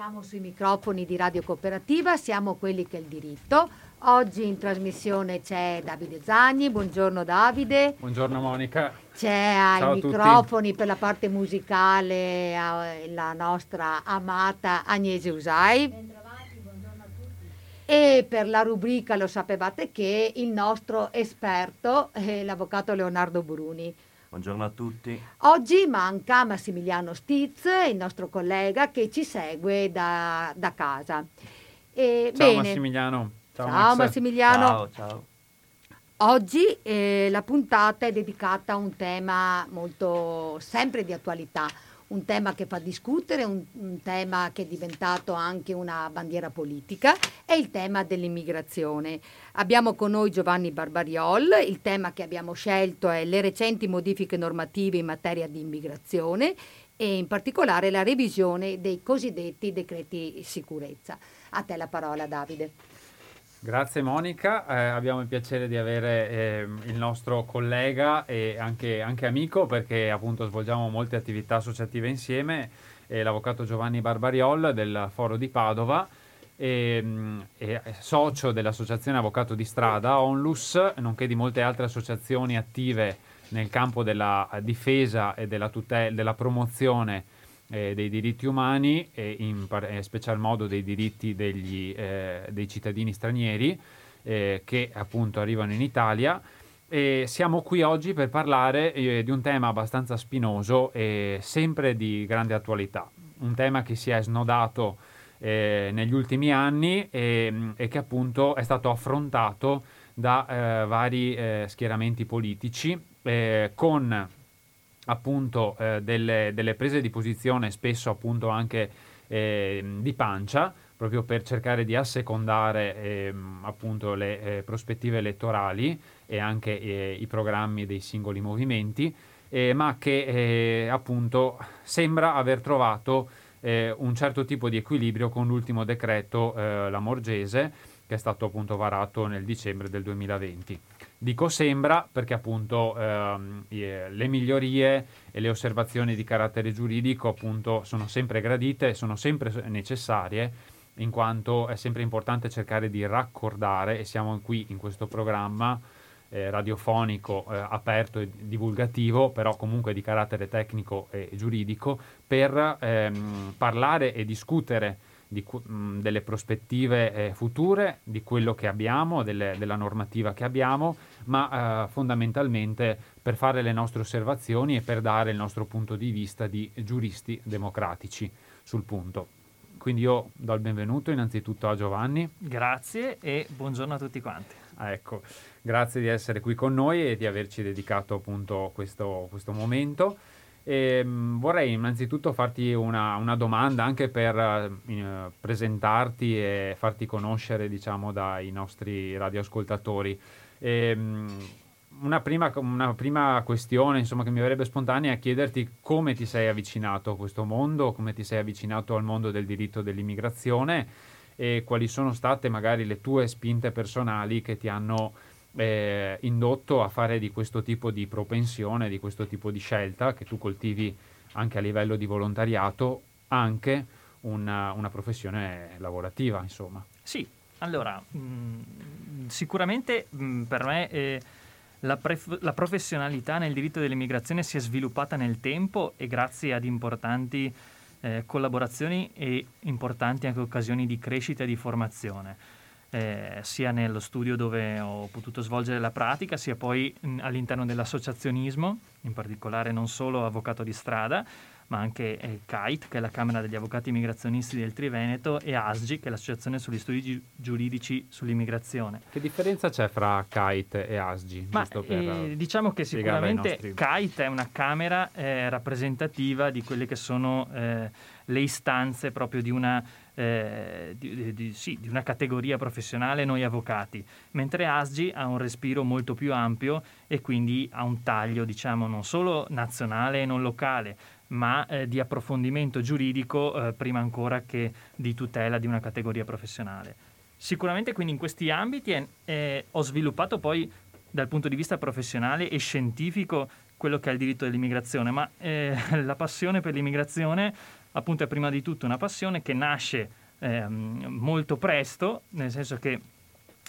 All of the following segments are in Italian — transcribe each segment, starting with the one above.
Siamo sui microfoni di Radio Cooperativa, siamo quelli che è il diritto. Oggi in trasmissione c'è Davide Zagni, buongiorno Davide. Buongiorno Monica. C'è ai microfoni per la parte musicale la nostra amata Agnese Usai. E per la rubrica lo sapevate che il nostro esperto è l'avvocato Leonardo Bruni. Buongiorno a tutti. Oggi manca Massimiliano Stiz, il nostro collega che ci segue da, da casa. E, ciao bene. Massimiliano. Ciao, ciao Massimiliano. Ciao, ciao. Oggi eh, la puntata è dedicata a un tema molto sempre di attualità, un tema che fa discutere, un, un, tema che è diventato anche una bandiera politica, è il tema dell'immigrazione. Abbiamo con noi Giovanni Barbariol, il tema che abbiamo scelto è le recenti modifiche normative in materia di immigrazione e in particolare la revisione dei cosiddetti decreti sicurezza. A te la parola Davide. Grazie Monica, eh, abbiamo il piacere di avere eh, il nostro collega e anche, anche, amico perché appunto svolgiamo molte attività associative insieme, eh, l'avvocato Giovanni Barbariol del Foro di Padova e, mm, e socio dell'Associazione Avvocato di Strada, Onlus, nonché di molte altre associazioni attive nel campo della difesa e della, tutela, della promozione eh, dei diritti umani e in, par- in, special modo dei diritti degli, eh, dei cittadini stranieri eh, che appunto arrivano in Italia. E siamo qui oggi per parlare eh, di un tema abbastanza spinoso e sempre di grande attualità, un tema che si è snodato eh, negli ultimi anni e, e, che appunto è stato affrontato da eh, vari schieramenti politici con appunto eh, delle, delle, prese di posizione spesso appunto anche eh, di pancia proprio per cercare di assecondare eh, appunto le eh, prospettive elettorali e anche eh, i programmi dei singoli movimenti eh, ma che appunto sembra aver trovato un certo tipo di equilibrio con l'ultimo decreto la Morgese che è stato appunto varato nel dicembre del 2020. Dico sembra perché appunto ehm, le migliorie e le osservazioni di carattere giuridico appunto sono sempre gradite sono sempre necessarie in quanto è sempre importante cercare di raccordare e siamo qui in questo programma eh, radiofonico eh, aperto e divulgativo, però comunque di carattere tecnico e giuridico, per ehm, parlare e discutere di, mh, delle prospettive eh, future, di quello che abbiamo, delle, della normativa che abbiamo, ma eh, fondamentalmente per fare le nostre osservazioni e per dare il nostro punto di vista di giuristi democratici sul punto. Quindi io do il benvenuto innanzitutto a Giovanni. Grazie e buongiorno a tutti quanti. Ah, ecco, grazie di essere qui con noi e di averci dedicato appunto questo, questo momento. E, mh, vorrei innanzitutto farti una, una domanda anche per uh, presentarti e farti conoscere diciamo dai nostri radioascoltatori. E, mh, una, prima, una prima, questione insomma, che mi verrebbe spontanea è chiederti come ti sei avvicinato a questo mondo, come ti sei avvicinato al mondo del diritto dell'immigrazione e quali sono state magari le tue spinte personali che ti hanno eh, indotto a fare di questo tipo di propensione, di questo tipo di scelta che tu coltivi anche a livello di volontariato, anche una, una professione lavorativa, insomma. Sì, allora, mh, mm, sicuramente mh, mm, per me eh, la, pref- la, professionalità nel diritto dell'immigrazione si è sviluppata nel tempo e grazie ad importanti eh, collaborazioni e importanti anche occasioni di crescita e di formazione eh, sia nello studio dove ho potuto svolgere la pratica, sia poi mh, all'interno dell'associazionismo, in particolare non solo avvocato di strada, ma anche eh, CAIT, che è la Camera degli Avvocati Immigrazionisti del Triveneto, e ASGI, che è l'Associazione sugli Studi Gi- Giuridici sull'Immigrazione. Che differenza c'è fra CAIT e ASGI? Ma, eh, diciamo che sicuramente nostri... CAIT è una Camera eh, rappresentativa di quelle che sono eh, le istanze proprio di una eh, di, di, sì, di, una categoria professionale, noi avvocati, mentre ASGI ha un respiro molto più ampio e quindi ha un taglio, diciamo, non solo nazionale e non locale, ma eh, di approfondimento giuridico eh, prima ancora che di tutela di una categoria professionale. Sicuramente quindi in questi ambiti ho sviluppato poi dal punto di vista professionale e scientifico quello che è il diritto dell'immigrazione, ma eh, la passione per l'immigrazione appunto è prima di tutto una passione che nasce eh, molto presto, nel senso che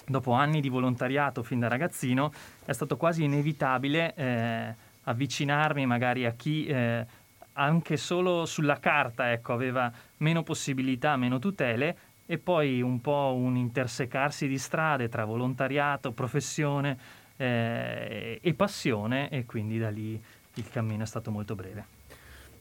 dopo anni di volontariato fin da ragazzino è stato quasi inevitabile eh, avvicinarmi magari a chi eh, anche solo sulla carta ecco, aveva meno possibilità, meno tutele e poi un po' un intersecarsi di strade tra volontariato, professione eh, e passione e quindi da lì il cammino è stato molto breve.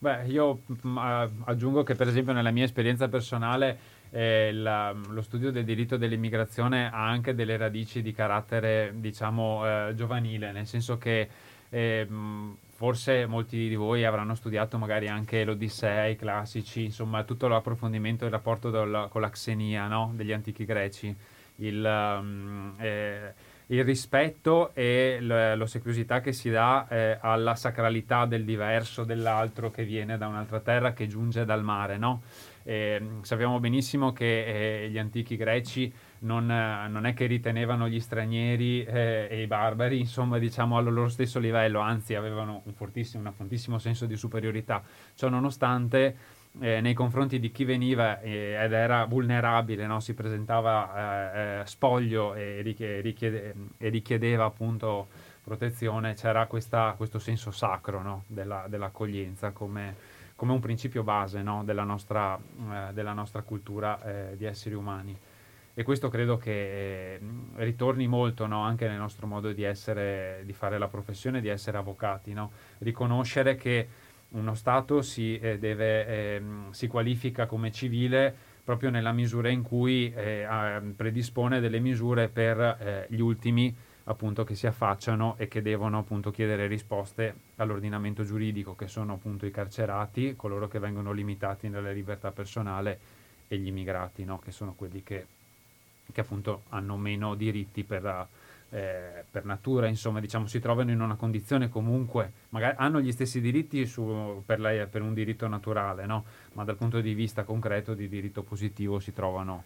Beh, io mh, mm, aggiungo che per esempio nella mia esperienza personale eh, la, lo studio del diritto dell'immigrazione ha anche delle radici di carattere, diciamo, eh, giovanile, nel senso che eh, forse molti di voi avranno studiato magari anche l'Odissea, i classici, insomma tutto l'approfondimento del rapporto del, con la xenia no? degli antichi greci, il, um, il rispetto e l'ossequiosità che si dà eh, alla sacralità del diverso, dell'altro che viene da un'altra terra, che giunge dal mare. No? Eh, sappiamo benissimo che eh, gli antichi greci non, non, è che ritenevano gli stranieri eh, e i barbari, insomma, diciamo, al loro stesso livello, anzi avevano un fortissimo, un fortissimo senso di superiorità. Ciò nonostante, eh, nei confronti di chi veniva eh, ed era vulnerabile, no? si presentava spoglio e, richiede, e, richiedeva appunto protezione, c'era questa, questo senso sacro no? Della, dell'accoglienza come come un principio base no, della, nostra, eh, della, nostra, cultura eh, di esseri umani. E questo credo che eh, ritorni molto anche nel nostro modo di, essere, di fare la professione, di essere avvocati. No? Riconoscere che uno Stato si, eh, deve, ehm, si qualifica come civile proprio nella misura in cui eh, predispone delle misure per eh, gli ultimi appunto che si affacciano e che devono appunto chiedere risposte all'ordinamento giuridico che sono appunto i carcerati, coloro che vengono limitati nella libertà personale e gli immigrati, no? che sono quelli che, che, appunto hanno meno diritti per, eh, per, natura, insomma diciamo si trovano in una condizione comunque, magari hanno gli stessi diritti su, per, lei, per un diritto naturale, no? ma dal punto di vista concreto di diritto positivo si trovano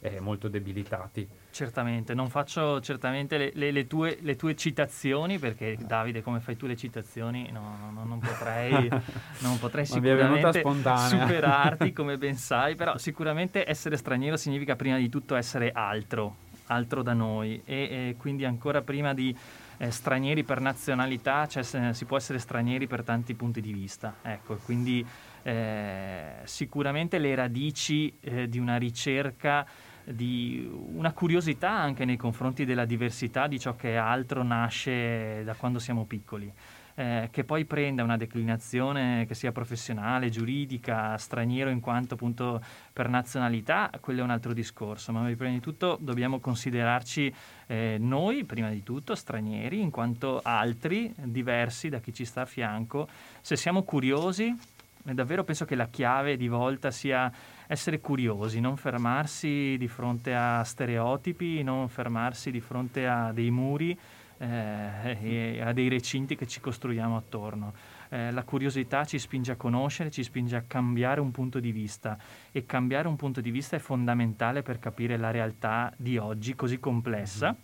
eh, molto debilitati. Certamente, non faccio certamente le, le, le, tue, le, tue, citazioni perché Davide come fai tu le citazioni no, no, non potrei, non potrei sicuramente superarti come ben sai, però sicuramente essere straniero significa prima di tutto essere altro, altro da noi e, e quindi ancora prima di eh, stranieri per nazionalità, cioè se, si può essere stranieri per tanti punti di vista. Ecco, quindi eh, sicuramente le radici eh, di una ricerca di una curiosità anche nei confronti della diversità di ciò che è altro nasce da quando siamo piccoli. Eh, che poi prenda una declinazione che sia professionale, giuridica, straniero in quanto appunto per nazionalità, quello è un altro discorso, ma prima di tutto dobbiamo considerarci eh, noi, prima di tutto, stranieri, in quanto altri, diversi da chi ci sta a fianco. Se siamo curiosi, davvero penso che la chiave di volta sia essere curiosi, non fermarsi di fronte a stereotipi, non fermarsi di fronte a dei muri eh, e a dei recinti che ci costruiamo attorno. Eh, la curiosità ci spinge a conoscere, ci spinge a cambiare un punto di vista e cambiare un punto di vista è fondamentale per capire la realtà di oggi così complessa,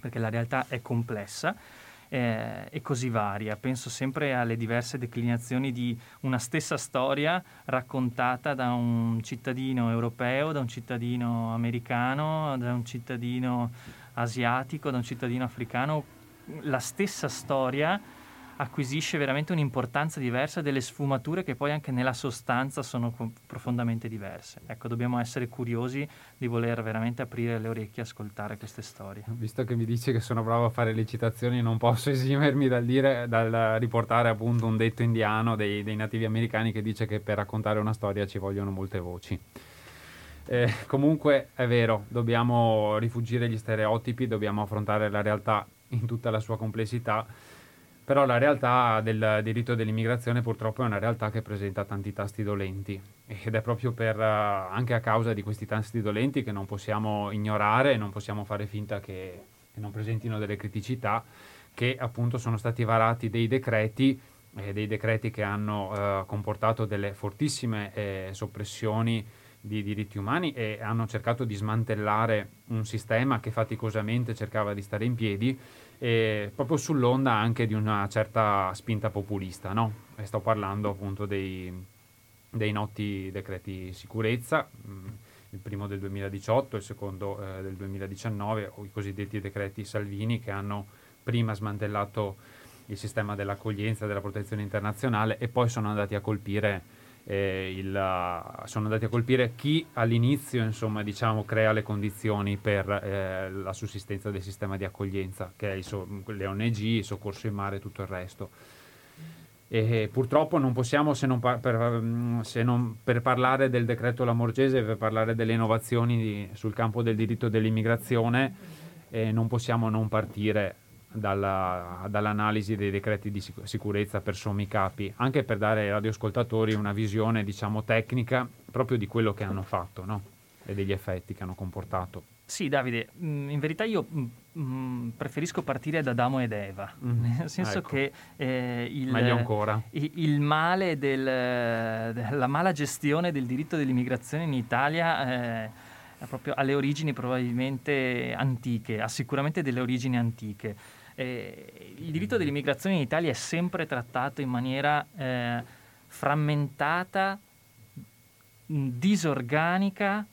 perché la realtà è complessa eh, e così varia. Penso sempre alle diverse declinazioni di una stessa storia raccontata da un cittadino europeo, da un cittadino americano, da un cittadino asiatico, da un cittadino africano. La stessa storia acquisisce veramente un'importanza diversa delle sfumature che poi anche nella sostanza sono profondamente diverse. Ecco, dobbiamo essere curiosi di voler veramente aprire le orecchie e ascoltare queste storie. Visto che mi dici che sono bravo a fare le citazioni, non posso esimermi dal, dire, dal riportare appunto un detto indiano dei, dei nativi americani che dice che per raccontare una storia ci vogliono molte voci. Eh, comunque è vero, dobbiamo rifugire gli stereotipi, dobbiamo affrontare la realtà in tutta la sua complessità però la realtà del diritto dell'immigrazione purtroppo è una realtà che presenta tanti tasti dolenti ed è proprio per, uh, anche a causa di questi tasti dolenti che non possiamo ignorare, non possiamo fare finta che, che non presentino delle criticità, che appunto sono stati varati dei decreti, eh, dei decreti che hanno uh, comportato delle fortissime eh, soppressioni di diritti umani e hanno cercato di smantellare un sistema che faticosamente cercava di stare in piedi e proprio sull'onda anche di una certa spinta populista, no? E sto parlando appunto dei, dei noti decreti sicurezza, mm, il primo del 2018, il secondo eh, del 2019, o i cosiddetti decreti Salvini che hanno prima smantellato il sistema dell'accoglienza, della protezione internazionale e poi sono andati a colpire, eh, il, sono andati a colpire chi all'inizio insomma, diciamo, crea le condizioni per eh, la sussistenza del sistema di accoglienza, che è so- le ONG, il soccorso in mare e tutto il resto. E purtroppo non possiamo, se non, par- per, mm, se non, per, parlare del decreto Lamorgese, per parlare delle innovazioni di, sul campo del diritto dell'immigrazione, eh, non possiamo non partire dalla, dall'analisi dei decreti di sicurezza per sommi capi, anche per dare ai radioascoltatori una visione diciamo, tecnica proprio di quello che hanno fatto no? e degli effetti che hanno comportato. Sì, Davide, mm, in verità io mm, mm, preferisco partire da Adamo ed Eva, mm. nel senso ecco. che eh, il, il, il, male del, la mala gestione del diritto dell'immigrazione in Italia eh, proprio alle origini probabilmente antiche, ha sicuramente delle origini antiche. Eh, il diritto dell'immigrazione in Italia è sempre trattato in maniera eh, frammentata, disorganica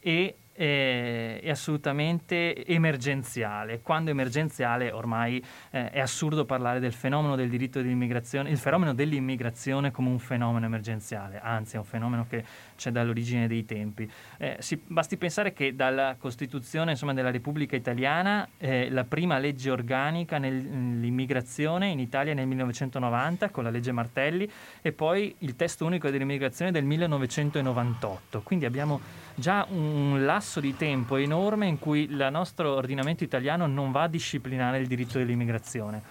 e è, è, assolutamente emergenziale. Quando emergenziale ormai eh, è assurdo parlare del fenomeno del diritto dell'immigrazione, il fenomeno dell'immigrazione come un fenomeno emergenziale, anzi è un fenomeno che c'è dall'origine dei tempi. Eh, si, basti pensare che dalla Costituzione insomma, della Repubblica Italiana eh, la prima legge organica nell'immigrazione in Italia nel 1990 con la legge Martelli e poi il testo unico dell'immigrazione del 1998. Quindi abbiamo già un lasso di tempo enorme in cui il nostro ordinamento italiano non va a disciplinare il diritto dell'immigrazione.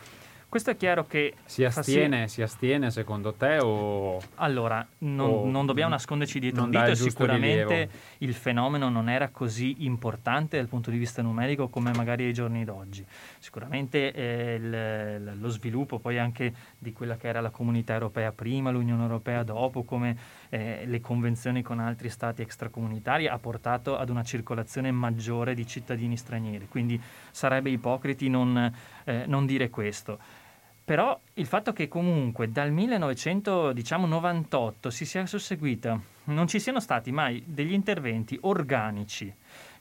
Questo è chiaro che... Si astiene, si astiene secondo te o... Allora, non, o non dobbiamo nasconderci dietro un dito, sicuramente rilievo. il fenomeno non era così importante dal punto di vista numerico come magari ai giorni d'oggi. Sicuramente eh, il, lo sviluppo poi anche di quella che era la comunità europea prima, l'Unione Europea dopo, come eh, le convenzioni con altri stati extracomunitari ha portato ad una circolazione maggiore di cittadini stranieri, quindi sarebbe ipocriti non, eh, non dire questo. Però il fatto che comunque dal 1998 si sia susseguita, non ci siano stati mai degli interventi organici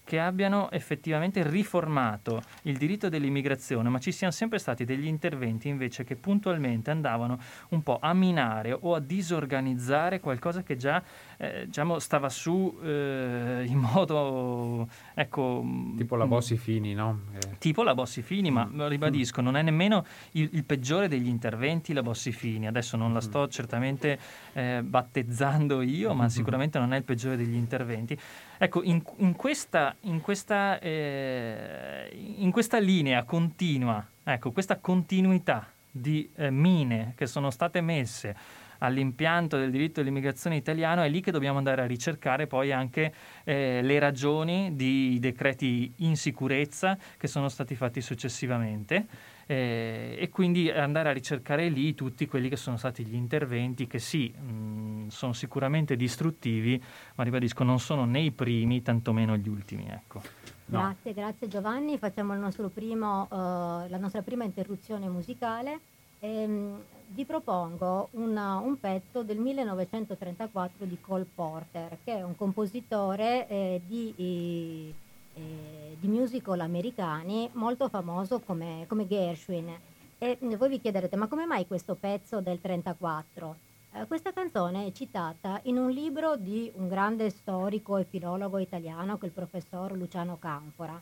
che abbiano effettivamente riformato il diritto dell'immigrazione, ma ci siano sempre stati degli interventi invece che puntualmente andavano un po' a minare o a disorganizzare qualcosa che già eh, diciamo, stava su eh, in modo ecco tipo la Bossi Fini no? Eh. tipo la Bossi Fini ma mm. ribadisco non è nemmeno il, il, peggiore degli interventi la Bossi Fini adesso non la mm. sto certamente eh, battezzando io ma mm-hmm. sicuramente non è il peggiore degli interventi Ecco, in, in, questa, in, questa, eh, in questa, linea continua, ecco, questa continuità di eh, mine che sono state messe all'impianto del diritto dell'immigrazione italiano, è lì che dobbiamo andare a ricercare poi anche eh, le ragioni di decreti in sicurezza che sono stati fatti successivamente eh, e quindi andare a ricercare lì tutti quelli che sono stati gli interventi che sì, mh, sono sicuramente distruttivi, ma ribadisco non sono né i primi, tantomeno gli ultimi. Ecco. No. Grazie, grazie Giovanni. Facciamo primo, uh, la nostra prima interruzione musicale. Ehm, vi propongo una, un pezzo del 1934 di Cole Porter, che è un compositore eh, di... Eh, di musical americani molto famoso come, come Gershwin. E voi vi chiederete, ma come mai questo pezzo del 34? Eh, questa canzone è citata in un libro di un grande storico e filologo italiano, che è il professor Luciano Canfora.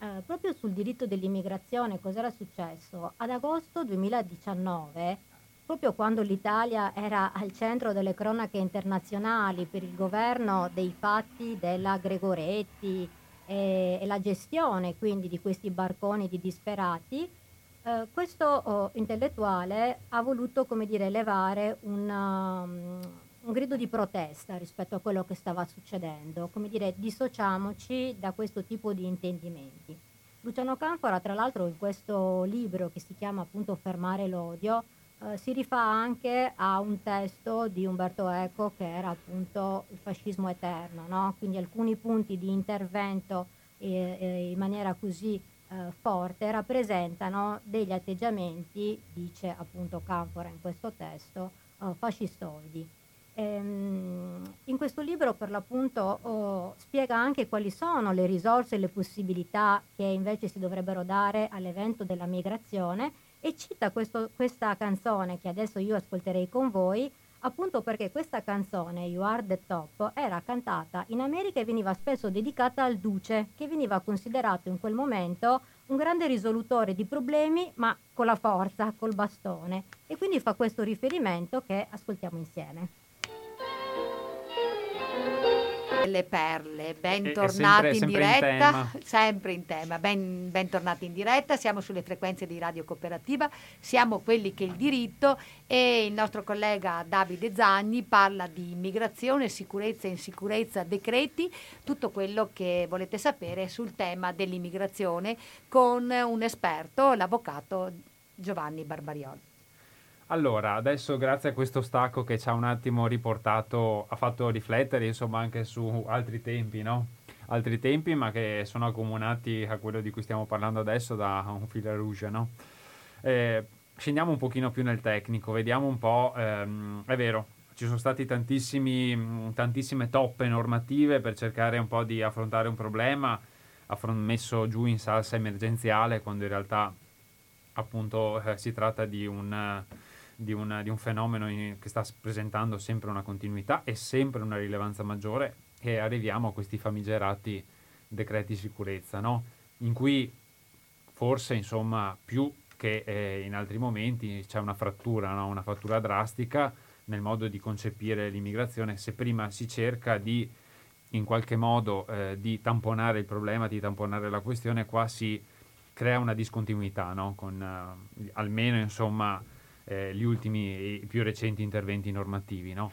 Eh, proprio sul diritto dell'immigrazione, cos'era successo? Ad agosto 2019, proprio quando l'Italia era al centro delle cronache internazionali per il governo dei fatti della Gregoretti, e, e la gestione quindi di questi barconi di disperati, eh, questo oh, intellettuale ha voluto come dire, elevare una, um, un grido di protesta rispetto a quello che stava succedendo, come dire dissociamoci da questo tipo di intendimenti. Luciano Canfora, tra l'altro, in questo libro che si chiama appunto Fermare l'odio, eh, si rifà anche a un testo di Umberto Eco che era appunto il fascismo eterno, no? quindi alcuni punti di intervento eh, eh, in maniera così eh, forte rappresentano degli atteggiamenti, dice appunto Canfora in questo testo, eh, fascistoidi. Ehm, in questo libro per l'appunto oh, spiega anche quali sono le risorse e le possibilità che invece si dovrebbero dare all'evento della migrazione e cita questo, questa canzone che adesso io ascolterei con voi appunto perché questa canzone, You Are the Top, era cantata in America e veniva spesso dedicata al duce, che veniva considerato in quel momento un grande risolutore di problemi, ma con la forza, col bastone. E quindi fa questo riferimento che ascoltiamo insieme delle perle. Bentornati in diretta, in sempre in tema. Ben, bentornati in diretta, siamo sulle frequenze di Radio Cooperativa, siamo quelli che il diritto e il nostro collega Davide Zagni parla di immigrazione, sicurezza e insicurezza, decreti, tutto quello che volete sapere sul tema dell'immigrazione con un esperto, l'avvocato Giovanni Barbarioli. Allora, adesso grazie a questo stacco che ci ha un attimo riportato, ha fatto riflettere insomma anche su altri tempi, no? Altri tempi ma che sono accomunati a quello di cui stiamo parlando adesso da un fil rouge, no? Eh, scendiamo un pochino più nel tecnico, vediamo un po', ehm, è vero, ci sono state tantissime toppe normative per cercare un po' di affrontare un problema, messo giù in salsa emergenziale quando in realtà appunto eh, si tratta di un di, una, di un fenomeno in, che sta presentando sempre una continuità e sempre una rilevanza maggiore e arriviamo a questi famigerati decreti sicurezza, no? in cui forse insomma più che eh, in altri momenti c'è una frattura, no? una frattura drastica nel modo di concepire l'immigrazione, se prima si cerca di in qualche modo eh, di tamponare il problema, di tamponare la questione, qua si crea una discontinuità, no? con uh, almeno insomma eh, gli ultimi, i più recenti interventi normativi. No?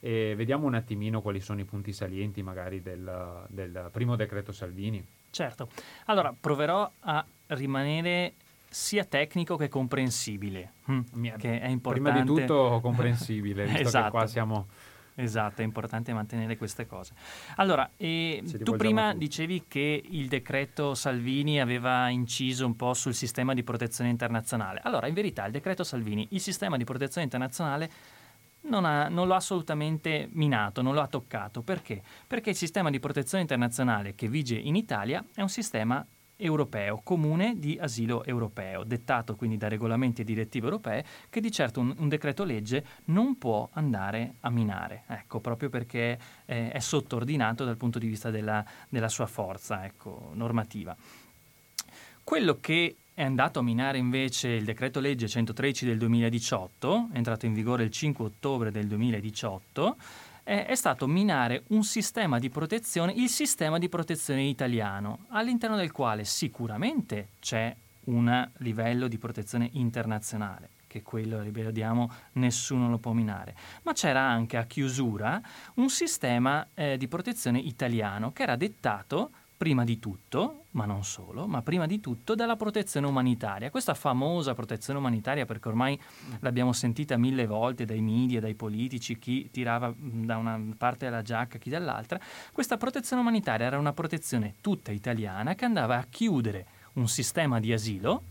E vediamo un attimino quali sono i punti salienti magari del, del primo decreto Salvini. Certo, allora proverò a rimanere sia tecnico che comprensibile, hm, che è importante. Prima di tutto comprensibile, visto esatto. che qua esatto. siamo Esatto, è importante mantenere queste cose. Allora, eh, tu prima tutti. dicevi che il decreto Salvini aveva inciso un po' sul sistema di protezione internazionale. Allora, in verità, il decreto Salvini, il sistema di protezione internazionale non, ha, non, lo ha assolutamente minato, non lo ha toccato. Perché? Perché il sistema di protezione internazionale che vige in Italia è un sistema europeo, comune di asilo europeo, dettato quindi da regolamenti e direttive europee che di certo un, un decreto legge non può andare a minare, ecco, proprio perché eh, è sottordinato dal punto di vista della, della sua forza ecco, normativa. Quello che è andato a minare invece il decreto legge 113 del 2018, è entrato in vigore il 5 ottobre del 2018, eh, è stato minare un sistema di protezione, il sistema di protezione italiano, all'interno del quale sicuramente c'è un livello di protezione internazionale che quello, ribadiamo, nessuno lo può minare. Ma c'era anche a chiusura un sistema eh, di protezione italiano che era dettato prima di tutto, ma non solo, ma prima di tutto dalla protezione umanitaria. Questa famosa protezione umanitaria, perché ormai l'abbiamo sentita mille volte dai media, dai politici, chi tirava da una parte la giacca, chi dall'altra, questa protezione umanitaria era una protezione tutta italiana che andava a chiudere un sistema di asilo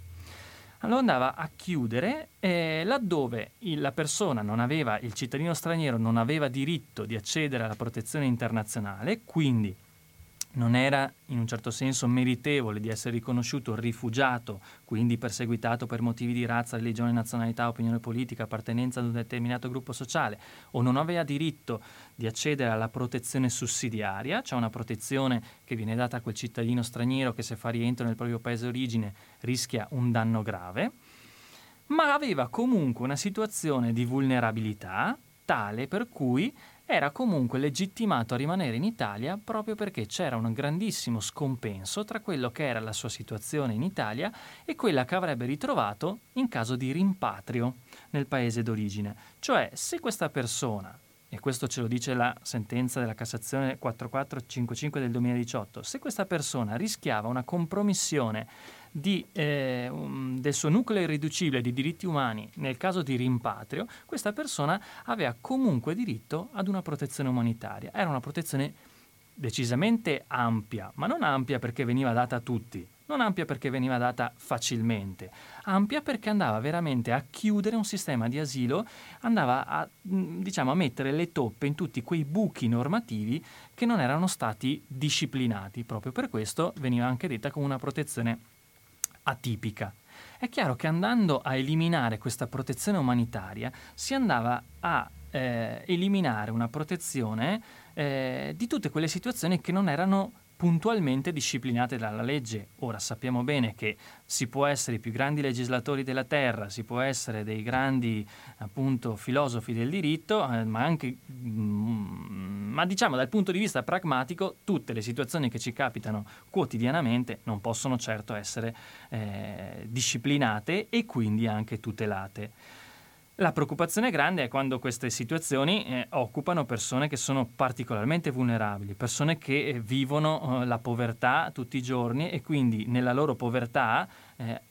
lo andava a chiudere eh, laddove il, la persona non aveva, il cittadino straniero non aveva diritto di accedere alla protezione internazionale, quindi non era in un certo senso meritevole di essere riconosciuto rifugiato, quindi perseguitato per motivi di razza, religione, nazionalità, opinione politica, appartenenza ad un determinato gruppo sociale, o non aveva diritto di accedere alla protezione sussidiaria, cioè una protezione che viene data a quel cittadino straniero che se fa rientro nel proprio paese origine rischia un danno grave, ma aveva comunque una situazione di vulnerabilità tale per cui era comunque legittimato a rimanere in Italia proprio perché c'era un grandissimo scompenso tra quello che era la sua situazione in Italia e quella che avrebbe ritrovato in caso di rimpatrio nel paese d'origine. Cioè, se questa persona, e questo ce lo dice la sentenza della Cassazione 4455 del 2018, se questa persona rischiava una compromissione di, eh, um, del suo nucleo irriducibile di diritti umani nel caso di rimpatrio, questa persona aveva comunque diritto ad una protezione umanitaria. Era una protezione decisamente ampia, ma non ampia perché veniva data a tutti, Non ampia perché veniva data facilmente, ampia perché andava veramente a chiudere un sistema di asilo, andava a, diciamo, a mettere le toppe in tutti quei buchi normativi che non erano stati disciplinati. Proprio per questo veniva anche detta come una protezione atipica. È chiaro che andando a eliminare questa protezione umanitaria si andava a eh, eliminare una protezione eh, di tutte quelle situazioni che non erano puntualmente disciplinate dalla legge. Ora sappiamo bene che si può essere i più grandi legislatori della terra, si può essere dei grandi appunto filosofi del diritto, eh, ma anche mm, ma diciamo dal punto di vista pragmatico tutte le situazioni che ci capitano quotidianamente non possono certo essere eh, disciplinate e quindi anche tutelate. La preoccupazione grande è quando queste situazioni eh, occupano persone che sono particolarmente vulnerabili, persone che eh, vivono eh, la povertà tutti i giorni e quindi nella loro povertà, eh,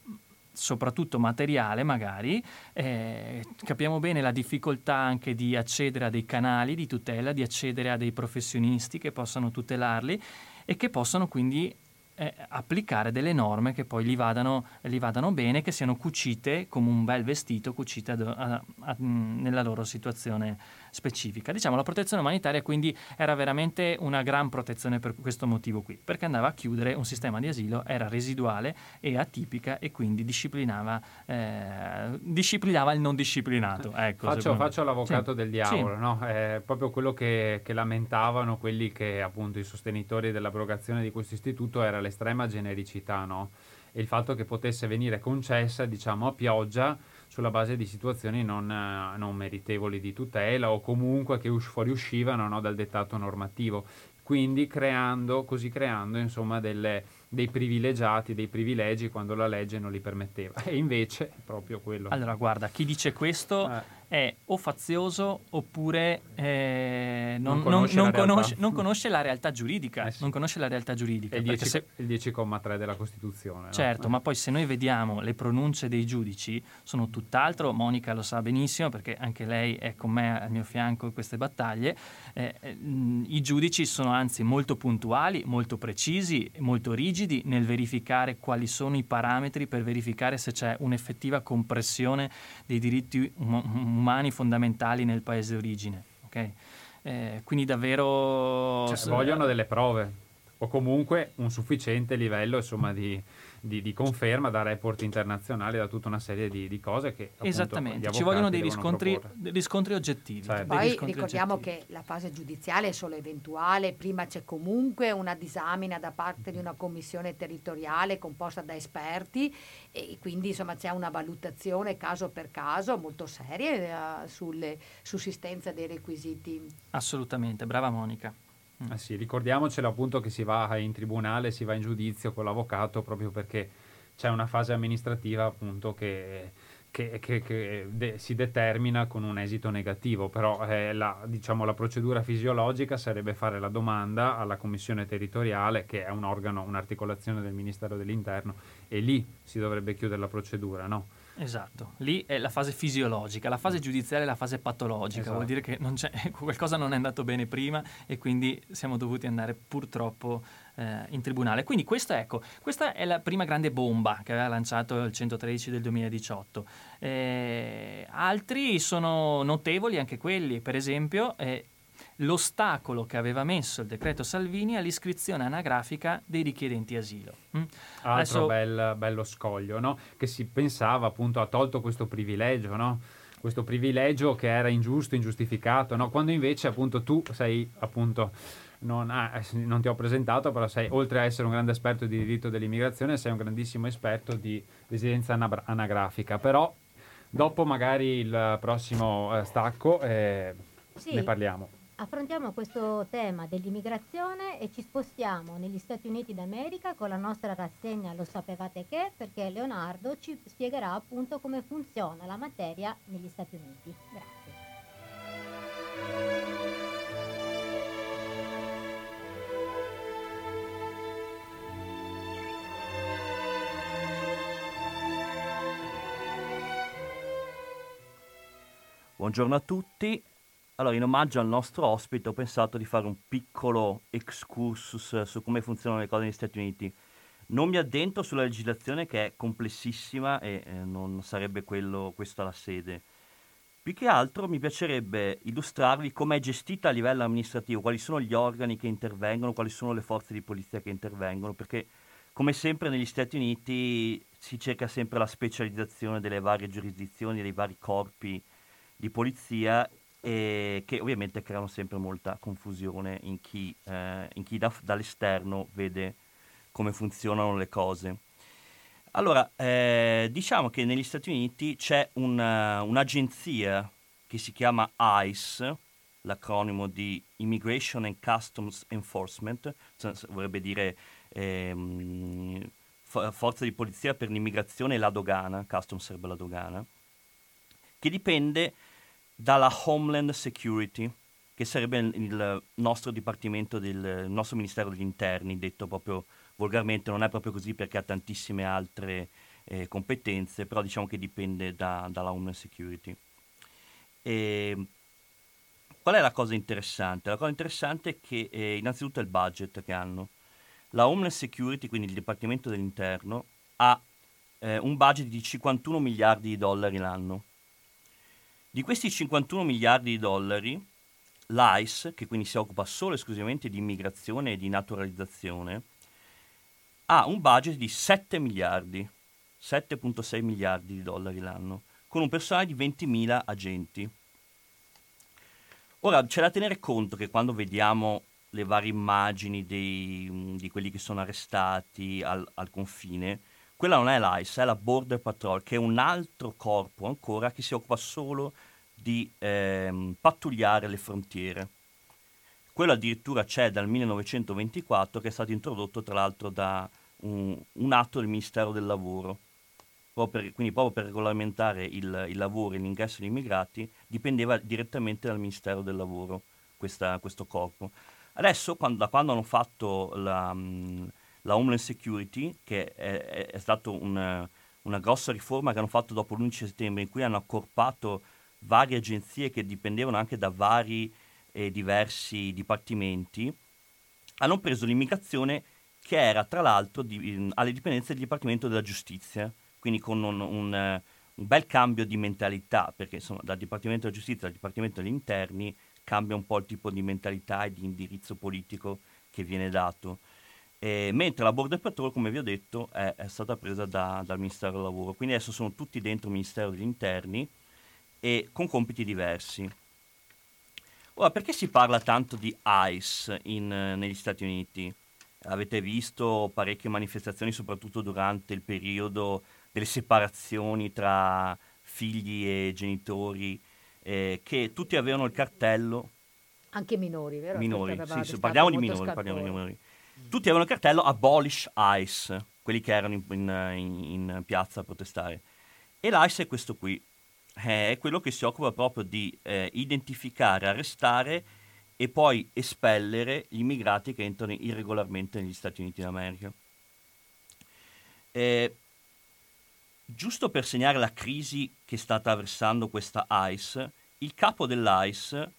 soprattutto materiale magari, eh, capiamo bene la difficoltà anche di accedere a dei canali di tutela, di accedere a dei professionisti che possano tutelarli e che possano quindi eh, applicare delle norme che poi gli vadano, gli vadano, bene, che siano cucite come un bel vestito, cucite ad, a, a, nella loro situazione specifica. Diciamo la protezione umanitaria quindi era veramente una gran protezione per questo motivo qui, perché andava a chiudere un sistema di asilo, era residuale e atipica e quindi disciplinava, eh, disciplinava il non disciplinato. Ecco, faccio, faccio l'avvocato sì. del diavolo, sì. no? è proprio quello che, che lamentavano quelli che appunto i sostenitori dell'abrogazione di questo istituto era l'estrema genericità no? e il fatto che potesse venire concessa diciamo a pioggia sulla base di situazioni non, eh, non meritevoli di tutela o comunque che us- fuoriuscivano no, dal dettato normativo. Quindi creando, così creando insomma delle, dei privilegiati, dei privilegi quando la legge non li permetteva. E invece è proprio quello. Allora, guarda, chi dice questo eh. È o fazioso oppure eh, non, non, conosce non, conosce, non, conosce, la realtà giuridica. Eh sì. Non conosce la realtà giuridica. È il, 10, se... il 10,3 della Costituzione. Certo, no? ma poi se noi vediamo le pronunce dei giudici sono tutt'altro, Monica lo sa benissimo perché anche lei è con me al mio fianco in queste battaglie, eh, eh I giudici sono anzi molto puntuali, molto precisi, molto rigidi nel verificare quali sono i parametri per verificare se c'è un'effettiva compressione dei diritti um- umani fondamentali nel paese d'origine. Okay? Eh, quindi davvero... Cioè, vogliono delle prove o comunque un sufficiente livello insomma, di, di, di, conferma da report internazionali, da tutta una serie di, di cose che appunto, Esattamente, ci vogliono dei riscontri, dei riscontri, oggettivi. Certo. Poi riscontri ricordiamo oggettivi. che la fase giudiziale è solo eventuale, prima c'è comunque una disamina da parte di una commissione territoriale composta da esperti e quindi insomma c'è una valutazione caso per caso molto seria uh, sulle sussistenza dei requisiti. Assolutamente, brava Monica. Eh sì, ricordiamocelo appunto che si va in tribunale, si va in giudizio con l'avvocato proprio perché c'è una fase amministrativa appunto che, che, che, che de- si determina con un esito negativo, però eh, la, diciamo, la procedura fisiologica sarebbe fare la domanda alla commissione territoriale che è un organo, un'articolazione del Ministero dell'Interno e lì si dovrebbe chiudere la procedura, no? Esatto, lì è la fase fisiologica, la fase giudiziaria è la fase patologica, esatto. vuol dire che qualcosa non è andato bene prima e quindi siamo dovuti andare purtroppo eh, in tribunale. Quindi questa, ecco, questa è la prima grande bomba che aveva lanciato il 113 del 2018. Eh, altri sono notevoli anche quelli, per esempio eh, l'ostacolo che aveva messo il decreto Salvini all'iscrizione anagrafica dei richiedenti asilo. Mm? Altro Adesso... bel, bello scoglio, no? che si pensava appunto ha tolto questo privilegio, no? questo privilegio che era ingiusto, ingiustificato, no? quando invece appunto tu sei appunto... Non, ah, non, ti ho presentato, però sei, oltre a essere un grande esperto di diritto dell'immigrazione, sei un grandissimo esperto di residenza anabra- anagrafica. Però dopo magari il prossimo eh, stacco eh, sì. ne parliamo affrontiamo questo tema dell'immigrazione e ci spostiamo negli Stati Uniti d'America con la nostra rassegna Lo sapevate che? Perché Leonardo ci spiegherà appunto come funziona la materia negli Stati Uniti. Grazie. Buongiorno a tutti, allora, in omaggio al nostro ospite ho pensato di fare un piccolo excursus su come funzionano le cose negli Stati Uniti. Non mi addentro sulla legislazione che è complessissima e eh, non sarebbe quello, questa la sede. Più che altro mi piacerebbe illustrarvi come è gestita a livello amministrativo, quali sono gli organi che intervengono, quali sono le forze di polizia che intervengono, perché come sempre negli Stati Uniti si cerca sempre la specializzazione delle varie giurisdizioni, dei vari corpi di polizia e che ovviamente creano sempre molta confusione in chi, eh, in chi da, dall'esterno vede come funzionano le cose. Allora, eh, diciamo che negli Stati Uniti c'è una, un'agenzia che si chiama ICE, l'acronimo di Immigration and Customs Enforcement, cioè, vorrebbe dire ehm, forza di polizia per l'immigrazione e la dogana, customs sarebbe la dogana, che dipende dalla Homeland Security, che sarebbe il nostro dipartimento, del, nostro Ministero degli Interni, detto proprio volgarmente, non è proprio così perché ha tantissime altre eh, competenze, però diciamo che dipende da, dalla Homeland Security. E, qual è la cosa interessante? La cosa interessante è che eh, innanzitutto è il budget che hanno. La Homeland Security, quindi il Dipartimento dell'Interno, ha eh, un budget di 51 miliardi di dollari l'anno. Di questi 51 miliardi di dollari, l'ICE, che quindi si occupa solo e esclusivamente di immigrazione e di naturalizzazione, ha un budget di 7 miliardi, 7.6 miliardi di dollari l'anno, con un personale di 20.000 agenti. Ora c'è da tenere conto che quando vediamo le varie immagini dei, di quelli che sono arrestati al, al, confine, quella non è l'ICE, è la Border Patrol, che è un altro corpo ancora che si occupa solo di ehm, pattugliare le frontiere. Quello addirittura c'è dal 1924 che è stato introdotto tra l'altro da un, un atto del Ministero del Lavoro. Proprio per, quindi proprio per regolamentare il, il lavoro e l'ingresso degli immigrati dipendeva direttamente dal Ministero del Lavoro questa, questo corpo. Adesso, quando, da quando hanno fatto la, la Homeland Security, che è, è, stata una, una grossa riforma che hanno fatto dopo l'11 settembre, in cui hanno accorpato varie agenzie che dipendevano anche da vari e diversi dipartimenti, hanno preso l'immigrazione che era tra l'altro di, alle dipendenze del Dipartimento della Giustizia, quindi con un, un, un bel cambio di mentalità, perché insomma dal Dipartimento della Giustizia al Dipartimento degli Interni cambia un po' il tipo di mentalità e di indirizzo politico che viene dato. Eh, mentre la Border Patrol, come vi ho detto, è, è stata presa da, dal Ministero del Lavoro, quindi adesso sono tutti dentro il Ministero degli Interni e con compiti diversi. Ora, perché si parla tanto di ICE in, negli Stati Uniti? Avete visto parecchie manifestazioni, soprattutto durante il periodo delle separazioni tra figli e genitori, eh, che tutti avevano il cartello. Anche minori, vero? Minori, sì, sì, parliamo di minori, parliamo di minori. Tutti avevano il cartello Abolish ICE, quelli che erano in, in, in piazza a protestare. E l'ICE è questo qui, è quello che si occupa proprio di eh, identificare, arrestare e poi espellere gli immigrati che entrano irregolarmente negli Stati Uniti d'America. Eh, giusto per segnare la crisi che sta attraversando questa ICE, il capo dell'ICE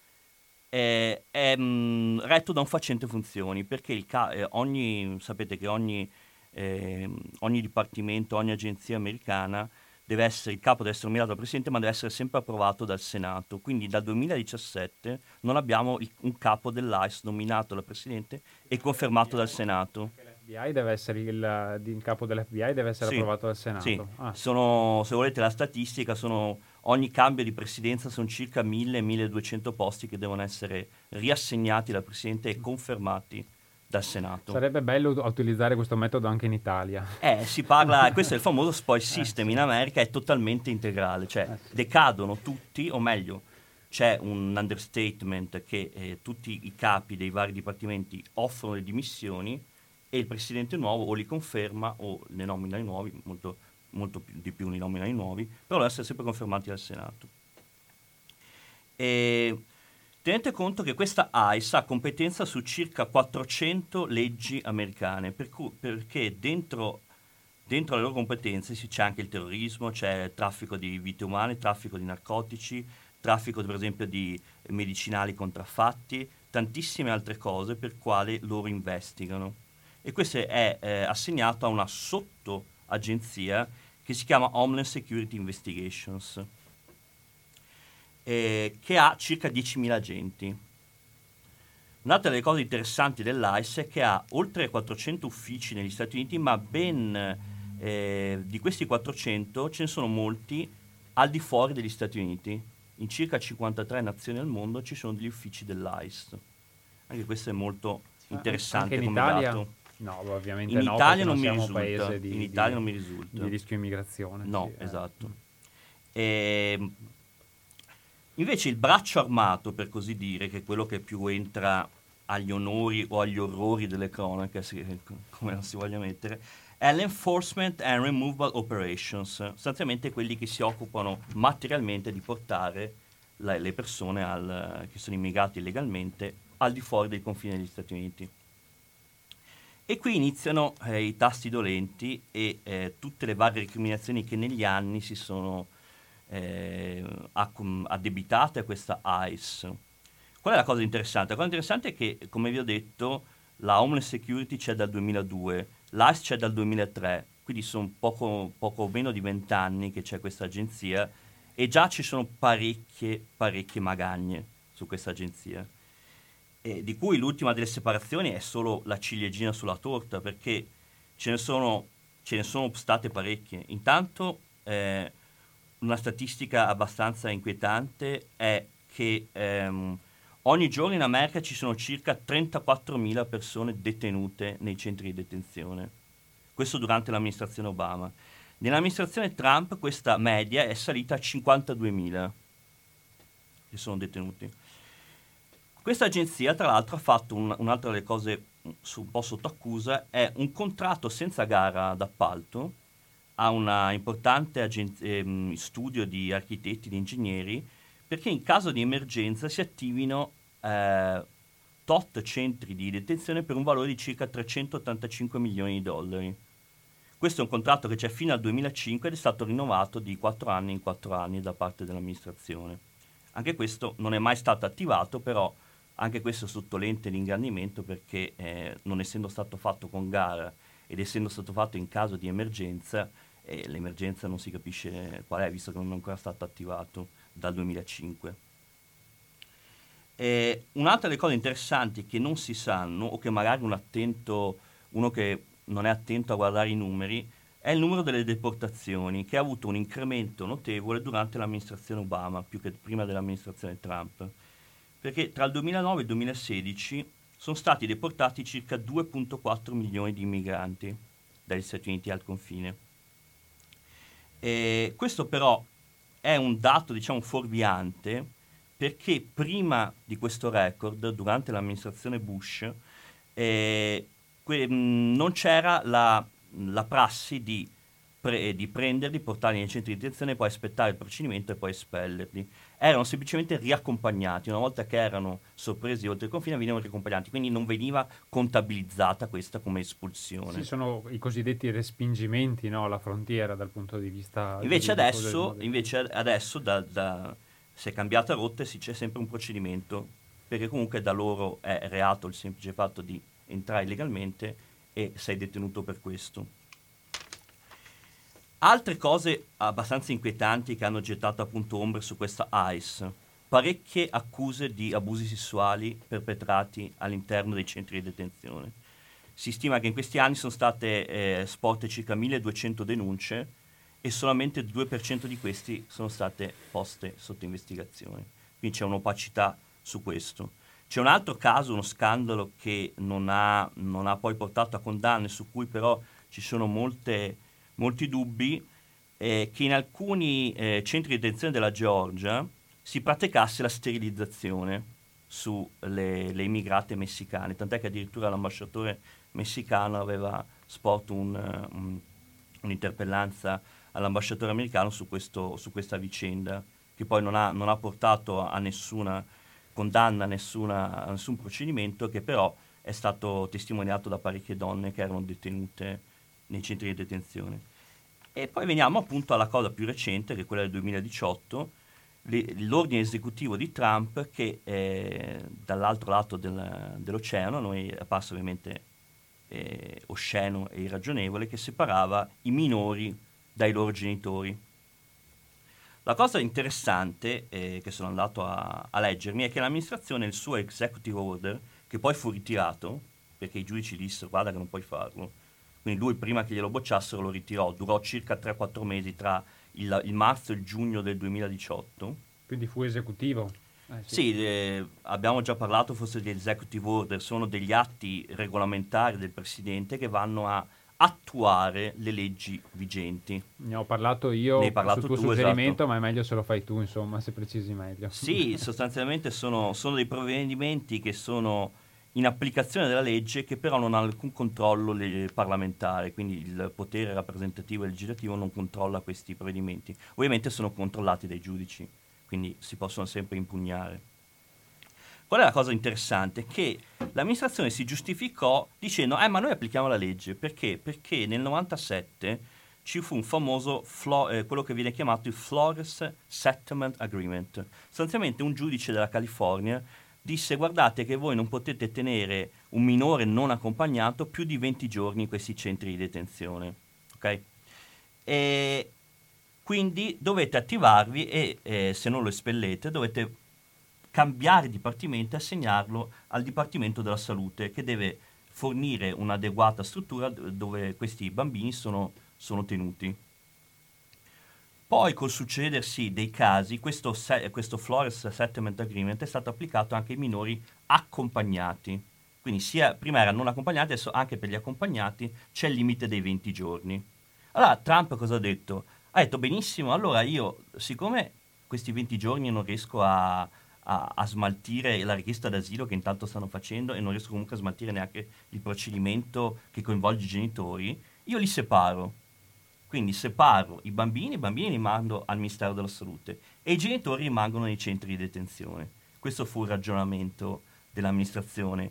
è, è mh, mm, retto da un facente funzioni, perché ca- eh, ogni, sapete che ogni, eh, ogni dipartimento, ogni agenzia americana deve essere, il capo deve essere nominato dal Presidente, ma deve essere sempre approvato dal Senato. Quindi dal 2017 non abbiamo il, un capo dell'ICE nominato dal Presidente e confermato dal Senato. L'FBI deve essere il, il capo dell'FBI deve essere sì, approvato dal Senato. Sì, ah. sono, se volete la statistica, sono, ogni cambio di presidenza sono circa 1000-1200 posti che devono essere riassegnati dal Presidente e confermati dal Senato. Sarebbe bello utilizzare questo metodo anche in Italia. Eh, si parla, questo è il famoso spoil system, eh, in America è totalmente integrale, cioè eh, sì. decadono tutti, o meglio, c'è un understatement che eh, tutti i capi dei vari dipartimenti offrono le dimissioni e il presidente nuovo o li conferma o ne nomina i nuovi, molto, molto più, di più li nomina i nuovi, però devono essere sempre confermati dal Senato. E Tenete conto che questa ICE ha competenza su circa 400 leggi americane, per cui, perché dentro, dentro, le loro competenze c'è anche il terrorismo, c'è traffico di vite umane, traffico di narcotici, traffico per esempio di medicinali contraffatti, tantissime altre cose per quali loro investigano. E questo è eh, assegnato a una sottoagenzia che si chiama Homeland Security Investigations, eh, che ha circa 10.000 agenti. Un'altra delle cose interessanti dell'ICE è che ha oltre 400 uffici negli Stati Uniti, ma ben eh, di questi 400 ce ne sono molti al di fuori degli Stati Uniti. In circa 53 nazioni al mondo ci sono degli uffici dell'ICE. Anche questo è molto interessante Anche in come Italia? dato. No, ovviamente In no, Italia perché non mi risulta. di, In di- Italia non mi risulta. di rischio immigrazione. No, sì, eh. esatto. Ehm, invece il braccio armato, per così dire, che è quello che più entra agli onori o agli orrori delle cronache, come non si voglia mettere, è l'Enforcement and Removal Operations, sostanzialmente quelli che si occupano materialmente di portare le persone al- che sono immigrati illegalmente al di fuori dei confini degli Stati Uniti. E qui iniziano eh, i tasti dolenti e eh, tutte le varie recriminazioni che negli anni si sono eh, addebitate a questa ICE. Qual è la cosa interessante? La cosa interessante è che, come vi ho detto, la Homeland Security c'è dal 2002, l'ICE c'è dal 2003, quindi sono poco, poco meno di vent'anni che c'è questa agenzia e già ci sono parecchie, parecchie magagne su questa agenzia eh, di cui l'ultima delle separazioni è solo la ciliegina sulla torta, perché ce ne sono, ce ne sono state parecchie. Intanto, eh, una statistica abbastanza inquietante è che ehm, ogni giorno in America ci sono circa 34.000 persone detenute nei centri di detenzione. Questo durante l'amministrazione Obama. Nell'amministrazione Trump questa media è salita a 52.000 che sono detenuti. Questa agenzia, tra l'altro, ha fatto un- un'altra delle cose mm, su- un po' sotto accusa, è un contratto senza gara d'appalto a un importante agen- ehm, studio di architetti, di ingegneri, perché in caso di emergenza si attivino eh, tot centri di detenzione per un valore di circa 385 milioni di dollari. Questo è un contratto che c'è fino al 2005 ed è stato rinnovato di 4 anni in 4 anni da parte dell'amministrazione. Anche questo non è mai stato attivato, però anche questo sotto lente di ingrandimento perché eh, non essendo stato fatto con gara ed essendo stato fatto in caso di emergenza, eh, l'emergenza non si capisce qual è visto che non è ancora stato attivato dal 2005. Eh, un'altra delle cose interessanti che non si sanno o che magari un attento, uno che non è attento a guardare i numeri è il numero delle deportazioni che ha avuto un incremento notevole durante l'amministrazione Obama più che prima dell'amministrazione Trump perché tra il 2009 e il 2016 sono stati deportati circa 2.4 milioni di immigranti dagli Stati Uniti al confine. E questo però è un dato, diciamo, fuorviante perché prima di questo record, durante l'amministrazione Bush, eh, que- mh, non c'era la, la prassi di, pre- di prenderli, portarli nei centri di detenzione, poi aspettare il procedimento e poi espellerli erano semplicemente riaccompagnati, una volta che erano sorpresi oltre il confine venivano riaccompagnati, quindi non veniva contabilizzata questa come espulsione. Sì, sono i cosiddetti respingimenti no, alla frontiera dal punto di vista... Invece adesso, invece adesso da, da- si è cambiata rotta si c'è sempre un procedimento, perché comunque da loro è reato il semplice fatto di entrare illegalmente e sei detenuto per questo. Altre cose abbastanza inquietanti che hanno gettato appunto ombre su questa ICE. Parecchie accuse di abusi sessuali perpetrati all'interno dei centri di detenzione. Si stima che in questi anni sono state eh, sporte circa 1200 denunce e solamente il 2% di questi sono state poste sotto investigazione. Quindi c'è un'opacità su questo. C'è un altro caso, uno scandalo che non ha, non ha poi portato a condanne, su cui però ci sono molte, molti dubbi, eh, che in alcuni eh, centri di detenzione della Georgia si praticasse la sterilizzazione sulle le immigrate messicane, tant'è che addirittura l'ambasciatore messicano aveva sporto un, un- un'interpellanza all'ambasciatore americano su, questo- su questa vicenda, che poi non ha, non ha portato a nessuna condanna, a, nessuna- a nessun procedimento, che però è stato testimoniato da parecchie donne che erano detenute nei centri di detenzione. E poi veniamo appunto alla cosa più recente, che è quella del 2018, le- l'ordine esecutivo di Trump che eh, dall'altro lato del- dell'oceano, noi è apparso ovviamente eh, osceno e irragionevole che separava i minori dai loro genitori. La cosa interessante eh, che sono andato a, a, leggermi è che l'amministrazione, il suo executive order, che poi fu ritirato, perché i giudici dissero guarda che non puoi farlo, quindi lui prima che glielo bocciassero lo ritirò, durò circa 3-4 mesi tra il, il, marzo e il giugno del 2018. Quindi fu esecutivo? Eh, sì, sì eh, abbiamo già parlato forse di executive order, sono degli atti regolamentari del Presidente che vanno a attuare le leggi vigenti. Ne ho parlato io ne parlato sul tuo tu, suggerimento, esatto. ma è meglio se lo fai tu, insomma, se precisi meglio. Sì, sostanzialmente sono, sono dei provvedimenti che sono in applicazione della legge che però non ha alcun controllo parlamentare, quindi il potere rappresentativo e legislativo non controlla questi provvedimenti. Ovviamente sono controllati dai giudici, quindi si possono sempre impugnare. Qual è la cosa interessante? Che l'amministrazione si giustificò dicendo, eh ma noi applichiamo la legge, perché? Perché nel 97 ci fu un famoso, flo- eh, quello che viene chiamato il Flores Settlement Agreement. Sostanzialmente un giudice della California disse guardate che voi non potete tenere un minore non accompagnato più di 20 giorni in questi centri di detenzione. Okay? E quindi dovete attivarvi e eh, se non lo espellete dovete cambiare dipartimento e assegnarlo al Dipartimento della Salute che deve fornire un'adeguata struttura dove questi bambini sono, sono tenuti. Poi col succedersi dei casi, questo, se- questo Flores Settlement Agreement è stato applicato anche ai minori accompagnati. Quindi sia, prima erano non accompagnati, adesso anche per gli accompagnati c'è il limite dei 20 giorni. Allora Trump cosa ha detto? Ha detto benissimo, allora io, siccome questi 20 giorni non riesco a, a, a, smaltire la richiesta d'asilo che intanto stanno facendo e non riesco comunque a smaltire neanche il procedimento che coinvolge i genitori, io li separo quindi separo i bambini, i bambini li mando al Ministero della Salute e i genitori rimangono nei centri di detenzione. Questo fu il ragionamento dell'amministrazione.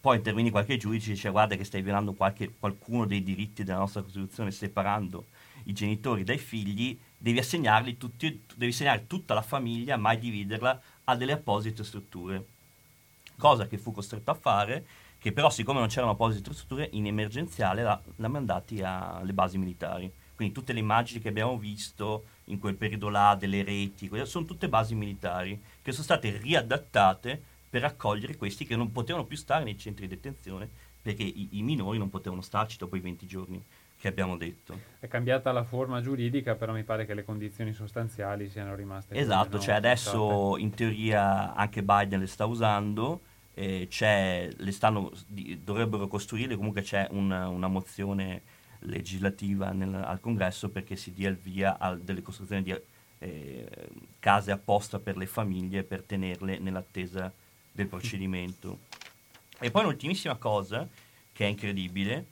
Poi interviene qualche giudice e dice guarda che stai violando qualche, qualcuno dei diritti della nostra Costituzione separando i genitori dai figli, devi assegnarli tutti, devi assegnare tutta la famiglia, mai dividerla, a delle apposite strutture. Cosa che fu costretto a fare che però siccome non c'erano apposite strutture, in emergenziale l'ha, mandati alle basi militari. Quindi tutte le immagini che abbiamo visto in quel periodo là, delle reti, sono tutte basi militari che sono state riadattate per accogliere questi che non potevano più stare nei centri di detenzione perché i, i minori non potevano starci dopo i 20 giorni che abbiamo detto. È cambiata la forma giuridica, però mi pare che le condizioni sostanziali siano rimaste. Esatto, cioè adesso in teoria anche Biden le sta usando eh, le stanno, di, dovrebbero costruire, comunque c'è una, una mozione legislativa nel, al congresso perché si dia il via a delle costruzioni di eh, case apposta per le famiglie per tenerle nell'attesa del procedimento. E poi un'ultimissima cosa che è incredibile,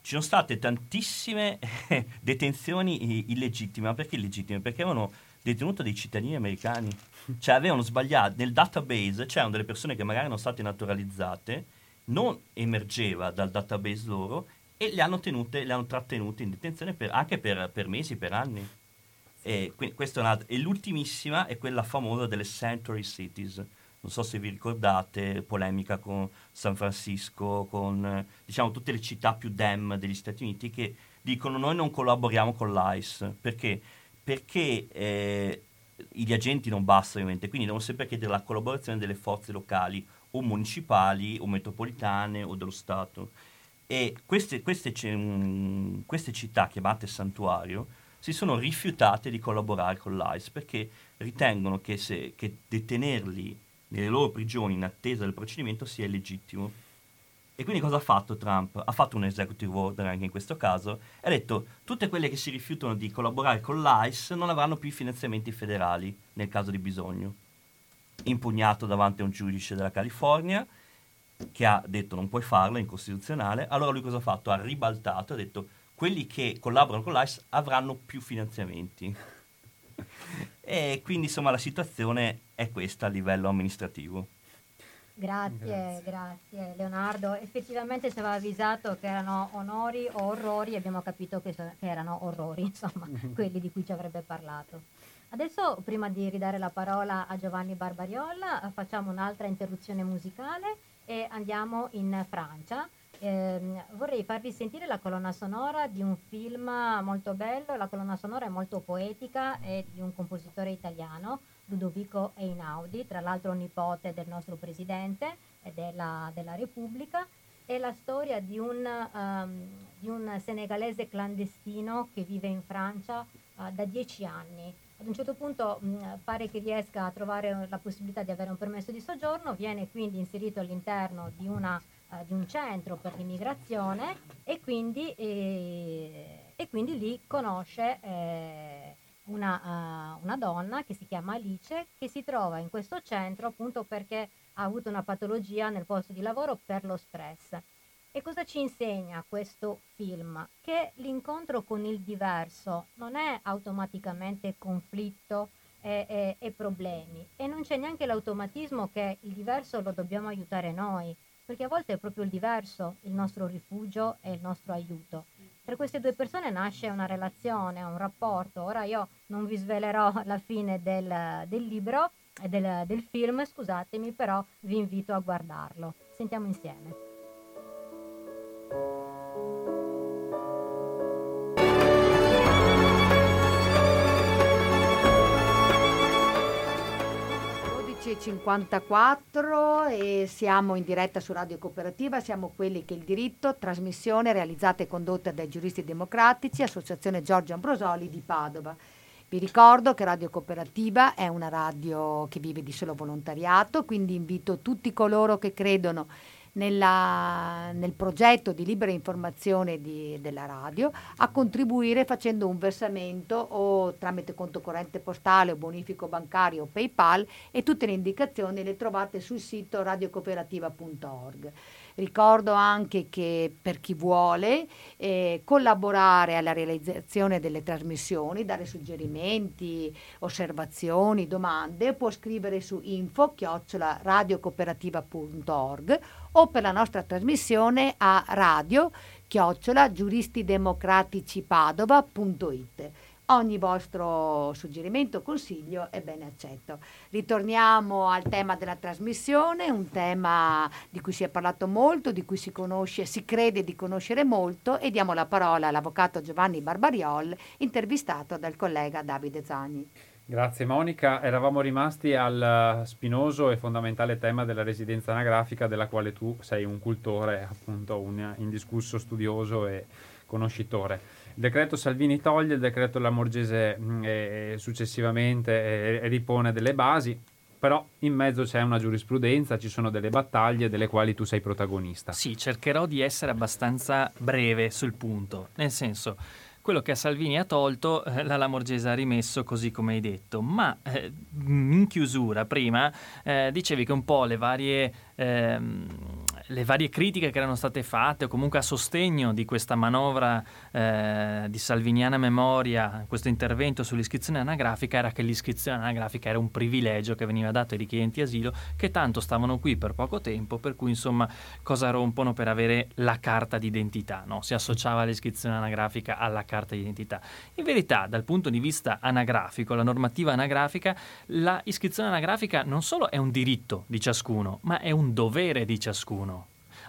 ci sono state tantissime detenzioni illegittime, perché illegittime? Perché avevano detenuto dei cittadini americani cioè avevano sbagliato, nel database c'erano delle persone che magari erano state naturalizzate, non emergeva dal database loro e le hanno tenute, le hanno trattenute in detenzione per, anche per, per, mesi, per anni. E, quindi, è una, e l'ultimissima è quella famosa delle Sanctuary Cities. Non so se vi ricordate, polemica con San Francisco, con diciamo, tutte le città più dem degli Stati Uniti che dicono noi non collaboriamo con l'ICE. Perché? Perché eh, gli agenti non bastano ovviamente, quindi devono sempre chiedere la collaborazione delle forze locali o municipali o metropolitane o dello Stato. E queste, queste, queste città chiamate santuario si sono rifiutate di collaborare con l'ICE perché ritengono che, se, che detenerli nelle loro prigioni in attesa del procedimento sia illegittimo. E quindi cosa ha fatto Trump? Ha fatto un executive order anche in questo caso e ha detto tutte quelle che si rifiutano di collaborare con l'ICE non avranno più i finanziamenti federali nel caso di bisogno. Impugnato davanti a un giudice della California che ha detto non puoi farlo, è incostituzionale. Allora lui cosa ha fatto? Ha ribaltato, ha detto quelli che collaborano con l'ICE avranno più finanziamenti. e quindi insomma la situazione è questa a livello amministrativo. Grazie, grazie, grazie, Leonardo. Effettivamente ci aveva avvisato che erano onori o orrori, abbiamo capito che, so- che erano orrori, insomma, quelli di cui ci avrebbe parlato. Adesso, prima di ridare la parola a Giovanni Barbariolla, facciamo un'altra interruzione musicale e andiamo in Francia ehm, vorrei farvi sentire la colonna sonora di un film molto bello, la colonna sonora è molto poetica, è di un compositore italiano, Ludovico Einaudi, tra l'altro nipote del nostro presidente e della, della Repubblica, è la storia di un, um, di un, senegalese clandestino che vive in Francia uh, da dieci anni. Ad un certo punto mh, pare che riesca a trovare la possibilità di avere un permesso di soggiorno, viene quindi inserito all'interno di una eh, di un centro per l'immigrazione e quindi, eh, e quindi lì conosce eh, una, uh, una, donna che si chiama Alice che si trova in questo centro appunto perché ha avuto una patologia nel posto di lavoro per lo stress. E cosa ci insegna questo film? Che l'incontro con il diverso non è automaticamente conflitto e, e, e problemi e non c'è neanche l'automatismo che il diverso lo dobbiamo aiutare noi perché a volte è proprio il diverso il nostro rifugio e il nostro aiuto. Per queste due persone nasce una relazione, un rapporto. Ora io non vi svelerò la fine del, del libro, del, del film, scusatemi, però vi invito a guardarlo. Sentiamo insieme. 11.54 e siamo in diretta su Radio Cooperativa, siamo quelli che il diritto, trasmissione realizzata e condotta dai giuristi democratici, Associazione Giorgio Ambrosoli di Padova. Vi ricordo che Radio Cooperativa è una radio che vive di solo volontariato, quindi invito tutti coloro che credono nella, nel progetto di libera informazione di, della radio a contribuire facendo un versamento o tramite conto corrente postale o bonifico bancario o PayPal e tutte le indicazioni le trovate sul sito radiocooperativa.org. Ricordo anche che per chi vuole eh, collaborare alla realizzazione delle trasmissioni, dare suggerimenti, osservazioni, domande, può scrivere su info radiocooperativa.org o per la nostra trasmissione a radio chiocciola giuristidemocraticipadova.it ogni vostro suggerimento consiglio è ben accetto. Ritorniamo al tema della trasmissione, un tema di cui si è parlato molto, di cui si conosce, si crede di conoscere molto e diamo la parola all'avvocato Giovanni Barbariol, intervistato dal collega Davide Zagni. Grazie Monica, eravamo rimasti al spinoso e fondamentale tema della residenza anagrafica della quale tu sei un cultore, appunto un indiscusso studioso e conoscitore. Il decreto Salvini toglie, il decreto Lamorgese mm, e, successivamente e, ripone delle basi, però in mezzo c'è una giurisprudenza, ci sono delle battaglie delle quali tu sei protagonista. Sì, cercherò di essere abbastanza breve sul punto, nel senso quello che a Salvini ha tolto, eh, la Lamorgese ha rimesso così come hai detto, ma eh, in chiusura prima eh, dicevi che un po' le varie ehm, le varie critiche che erano state fatte o comunque a sostegno di questa manovra eh, di salviniana memoria, questo intervento sull'iscrizione anagrafica era che l'iscrizione anagrafica era un privilegio che veniva dato ai richiedenti asilo che tanto stavano qui per poco tempo, per cui insomma cosa rompono per avere la carta d'identità, no? si associava l'iscrizione anagrafica alla carta d'identità. In verità dal punto di vista anagrafico, la normativa anagrafica, la iscrizione anagrafica non solo è un diritto di ciascuno, ma è un dovere di ciascuno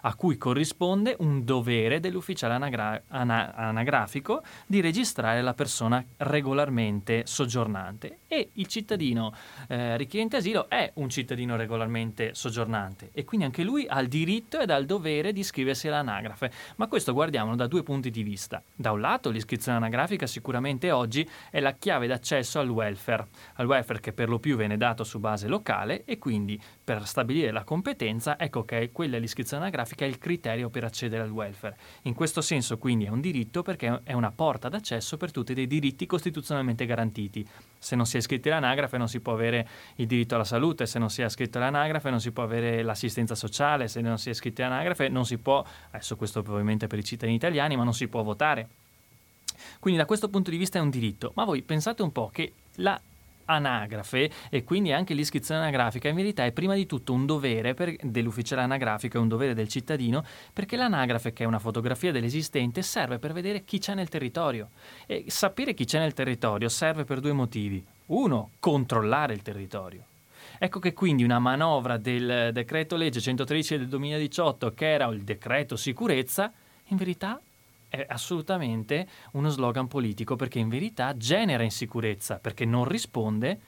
a cui corrisponde un dovere dell'ufficiale anagra- ana- anagrafico di registrare la persona regolarmente soggiornante e il cittadino eh, richiedente asilo è un cittadino regolarmente soggiornante e quindi anche lui ha il diritto ed ha il dovere di iscriversi all'anagrafe. Ma questo guardiamolo da due punti di vista. Da un lato l'iscrizione anagrafica sicuramente oggi è la chiave d'accesso al welfare, al welfare che per lo più viene dato su base locale e quindi per stabilire la competenza, ecco che quella l'iscrizione anagrafica è il criterio per accedere al welfare. In questo senso quindi è un diritto perché è una porta d'accesso per tutti dei diritti costituzionalmente garantiti. Se non si è iscritti all'anagrafe non si può avere il diritto alla salute, se non si è iscritto all'anagrafe non si può avere l'assistenza sociale, se non si è iscritti all'anagrafe non si può, adesso questo probabilmente per i cittadini italiani, ma non si può votare. Quindi da questo punto di vista è un diritto, ma voi pensate un po' che la anagrafe e quindi anche l'iscrizione anagrafica. In verità è prima di tutto un dovere per, dell'ufficiale anagrafico, è un dovere del cittadino perché l'anagrafe che è una fotografia dell'esistente serve per vedere chi c'è nel territorio. E sapere chi c'è nel territorio serve per due motivi. Uno, controllare il territorio. Ecco che quindi una manovra del decreto legge 113 del 2018, che era il decreto sicurezza, in verità è assolutamente uno slogan politico perché in verità genera insicurezza, perché non risponde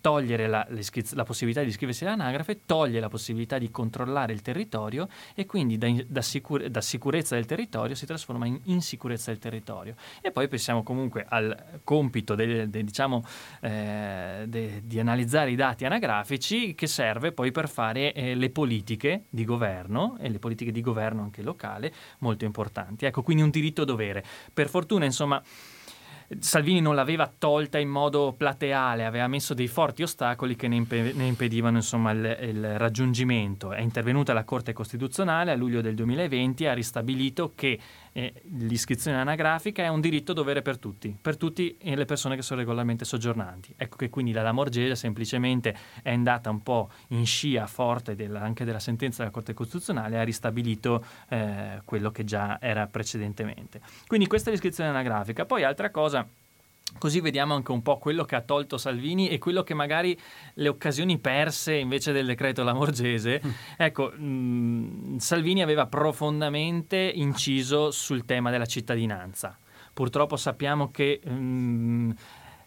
togliere la, la, possibilità di iscriversi all'anagrafe, toglie la possibilità di controllare il territorio e quindi da, da, sicur- da sicurezza del territorio si trasforma in insicurezza del territorio. E poi pensiamo comunque al compito de, de, diciamo, eh, de, di analizzare i dati anagrafici che serve poi per fare eh, le politiche di governo e le politiche di governo anche locale molto importanti. Ecco, quindi un diritto-dovere. Per fortuna, insomma, Salvini non l'aveva tolta in modo plateale, aveva messo dei forti ostacoli che ne, impe- ne impedivano insomma, il, il, raggiungimento. È intervenuta la Corte Costituzionale a luglio del 2020 e ha ristabilito che eh, l'iscrizione anagrafica è un diritto dovere per tutti, per tutte le persone che sono regolarmente soggiornanti. Ecco che quindi la Lamorgese semplicemente è andata un po' in scia forte della, anche della sentenza della Corte Costituzionale e ha ristabilito eh, quello che già era precedentemente. Quindi questa è l'iscrizione anagrafica. Poi altra cosa Così vediamo anche un po' quello che ha tolto Salvini e quello che magari le occasioni perse invece del decreto Lamorgese. Mm. Ecco, mh, mm, Salvini aveva profondamente inciso sul tema della cittadinanza. Purtroppo sappiamo che mh, mm,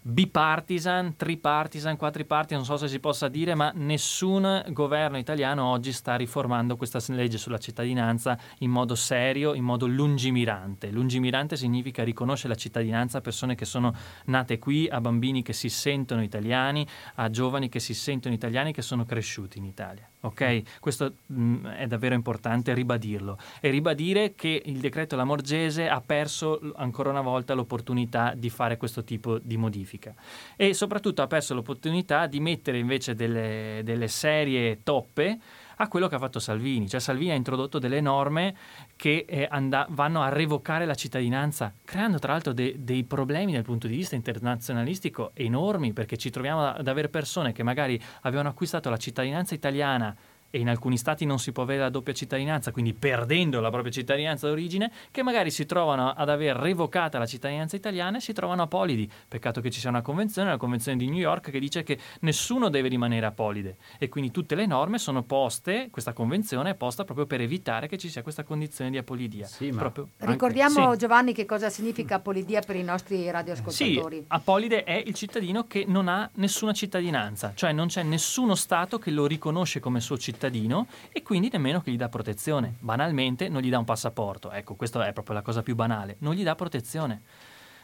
bipartisan, tripartisan, quadripartisan, non so se si possa dire, ma nessun governo italiano oggi sta riformando questa legge sulla cittadinanza in modo serio, in modo lungimirante. Lungimirante significa riconoscere la cittadinanza a persone che sono nate qui, a bambini che si sentono italiani, a giovani che si sentono italiani, che sono cresciuti in Italia. Ok? Questo mh, mm, è davvero importante ribadirlo e ribadire che il decreto Lamorgese ha perso ancora una volta l'opportunità di fare questo tipo di modifica e soprattutto ha perso l'opportunità di mettere invece delle, delle serie toppe a quello che ha fatto Salvini. Cioè Salvini ha introdotto delle norme che eh, and- vanno a revocare la cittadinanza, creando tra l'altro de- dei problemi dal punto di vista internazionalistico enormi, perché ci troviamo ad avere persone che magari avevano acquistato la cittadinanza italiana e in alcuni stati non si può avere la doppia cittadinanza, quindi perdendo la propria cittadinanza d'origine, che magari si trovano ad aver revocata la cittadinanza italiana e si trovano apolidi. Peccato che ci sia una convenzione, la convenzione di New York, che dice che nessuno deve rimanere apolide e quindi tutte le norme sono poste, questa convenzione è posta proprio per evitare che ci sia questa condizione di apolidia. Sì, proprio... Ricordiamo anche... Giovanni che cosa significa apolidia per i nostri radioascoltatori. Sì, apolide è il cittadino che non ha nessuna cittadinanza, cioè non c'è nessuno Stato che lo riconosce come suo cittadino cittadino e quindi nemmeno che gli dà protezione. Banalmente non gli dà un passaporto, ecco, questa è proprio la cosa più banale, non gli dà protezione.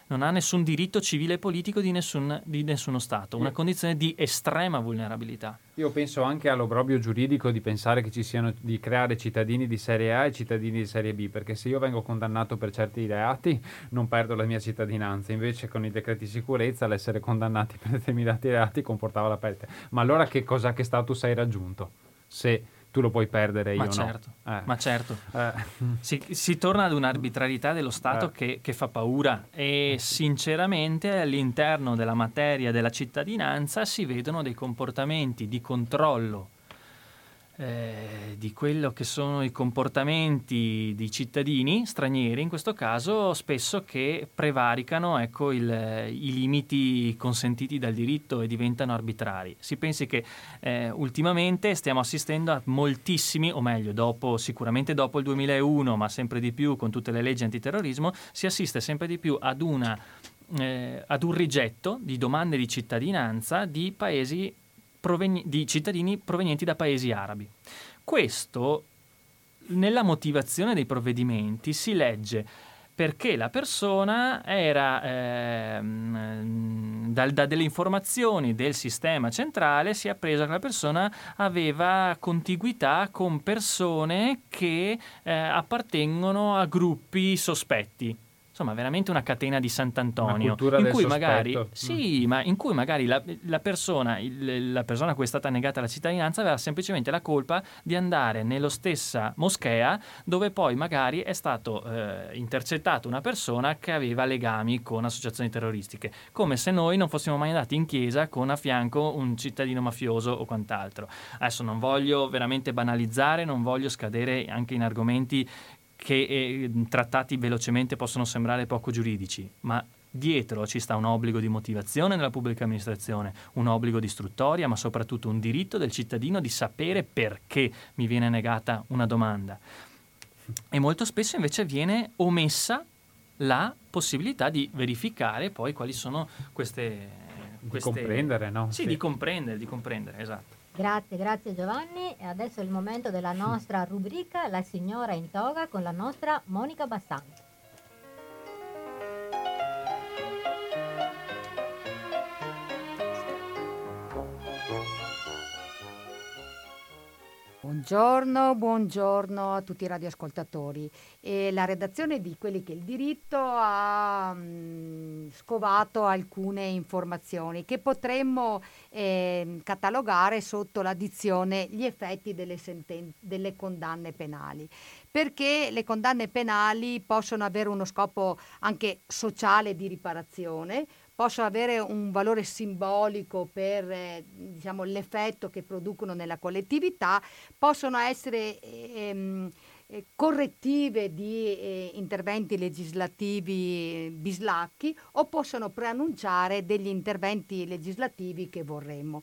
Non ha nessun diritto civile e politico di, nessun, di nessuno Stato, una condizione di estrema vulnerabilità. Io penso anche all'obrobio giuridico di pensare che ci siano di creare cittadini di serie A e cittadini di serie B, perché se io vengo condannato per certi reati non perdo la mia cittadinanza, invece con i decreti di sicurezza l'essere condannati per determinati reati comportava la perdita. Ma allora che cosa che status hai raggiunto? Se tu lo puoi perdere ma io certo, no. Eh. Ma certo, eh. si, si, torna ad un'arbitrarietà dello Stato eh. che, che, fa paura e sinceramente all'interno della materia della cittadinanza si vedono dei comportamenti di controllo eh, di quello che sono i comportamenti di cittadini stranieri, in questo caso spesso che prevaricano ecco, il, i limiti consentiti dal diritto e diventano arbitrari. Si pensi che eh, ultimamente stiamo assistendo a moltissimi, o meglio, dopo, sicuramente dopo il 2001, ma sempre di più con tutte le leggi antiterrorismo, si assiste sempre di più ad una eh, ad un rigetto di domande di cittadinanza di paesi proveni- di cittadini provenienti da paesi arabi. Questo nella motivazione dei provvedimenti si legge perché la persona era eh, da, da, delle informazioni del sistema centrale si è appreso che la persona aveva contiguità con persone che eh, appartengono a gruppi sospetti insomma veramente una catena di Sant'Antonio in cui, magari, sì, mm. ma in cui magari la, la, persona, il, la persona a cui è stata negata la cittadinanza aveva semplicemente la colpa di andare nella stessa moschea dove poi magari è stato eh, intercettato una persona che aveva legami con associazioni terroristiche come se noi non fossimo mai andati in chiesa con a fianco un cittadino mafioso o quant'altro adesso non voglio veramente banalizzare non voglio scadere anche in argomenti che eh, trattati velocemente possono sembrare poco giuridici, ma Dietro ci sta un obbligo di motivazione nella pubblica amministrazione, un obbligo di istruttoria, ma soprattutto un diritto del cittadino di sapere perché mi viene negata una domanda. E molto spesso invece viene omessa la possibilità di verificare poi quali sono queste... queste... Di comprendere, no? Sì, sì, di comprendere, di comprendere, esatto. Grazie, grazie Giovanni. E adesso è il momento della nostra rubrica La signora in toga con la nostra Monica Bassante. Buongiorno, buongiorno a tutti i radioascoltatori. E la redazione di Quelli che il diritto ha mh, mm, scovato alcune informazioni che potremmo eh, catalogare sotto la dizione gli effetti delle, senten- delle condanne penali perché le condanne penali possono avere uno scopo anche sociale di riparazione, possono avere un valore simbolico per eh, diciamo, l'effetto che producono nella collettività, possono essere ehm, eh, correttive di eh, interventi legislativi bislacchi o possono preannunciare degli interventi legislativi che vorremmo.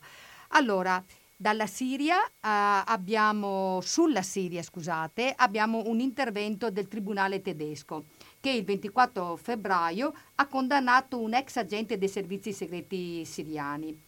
Allora, dalla Siria eh, abbiamo, sulla Siria, scusate, abbiamo un intervento del Tribunale tedesco che il 24 febbraio ha condannato un ex agente dei servizi segreti siriani.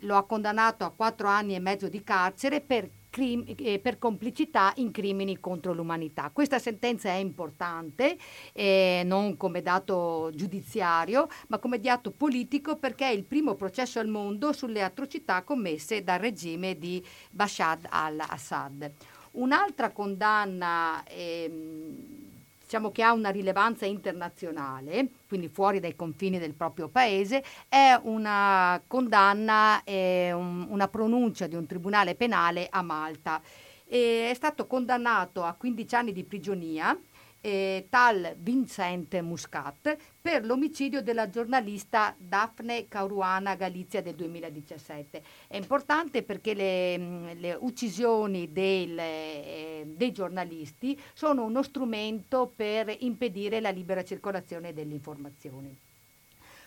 Lo ha condannato a quattro anni e mezzo di carcere per, crim- eh, per complicità in crimini contro l'umanità. Questa sentenza è importante, eh, non come dato giudiziario, ma come dato politico perché è il primo processo al mondo sulle atrocità commesse dal regime di Bashar al-Assad. Un'altra condanna ehm, diciamo che ha una rilevanza internazionale, quindi fuori dai confini del proprio paese, è una condanna, è un, una pronuncia di un tribunale penale a Malta. E è stato condannato a 15 anni di prigionia eh, tal Vincent Muscat per l'omicidio della giornalista Daphne Caruana Galizia del 2017. È importante perché le, mm, le uccisioni del, eh, dei giornalisti sono uno strumento per impedire la libera circolazione delle informazioni.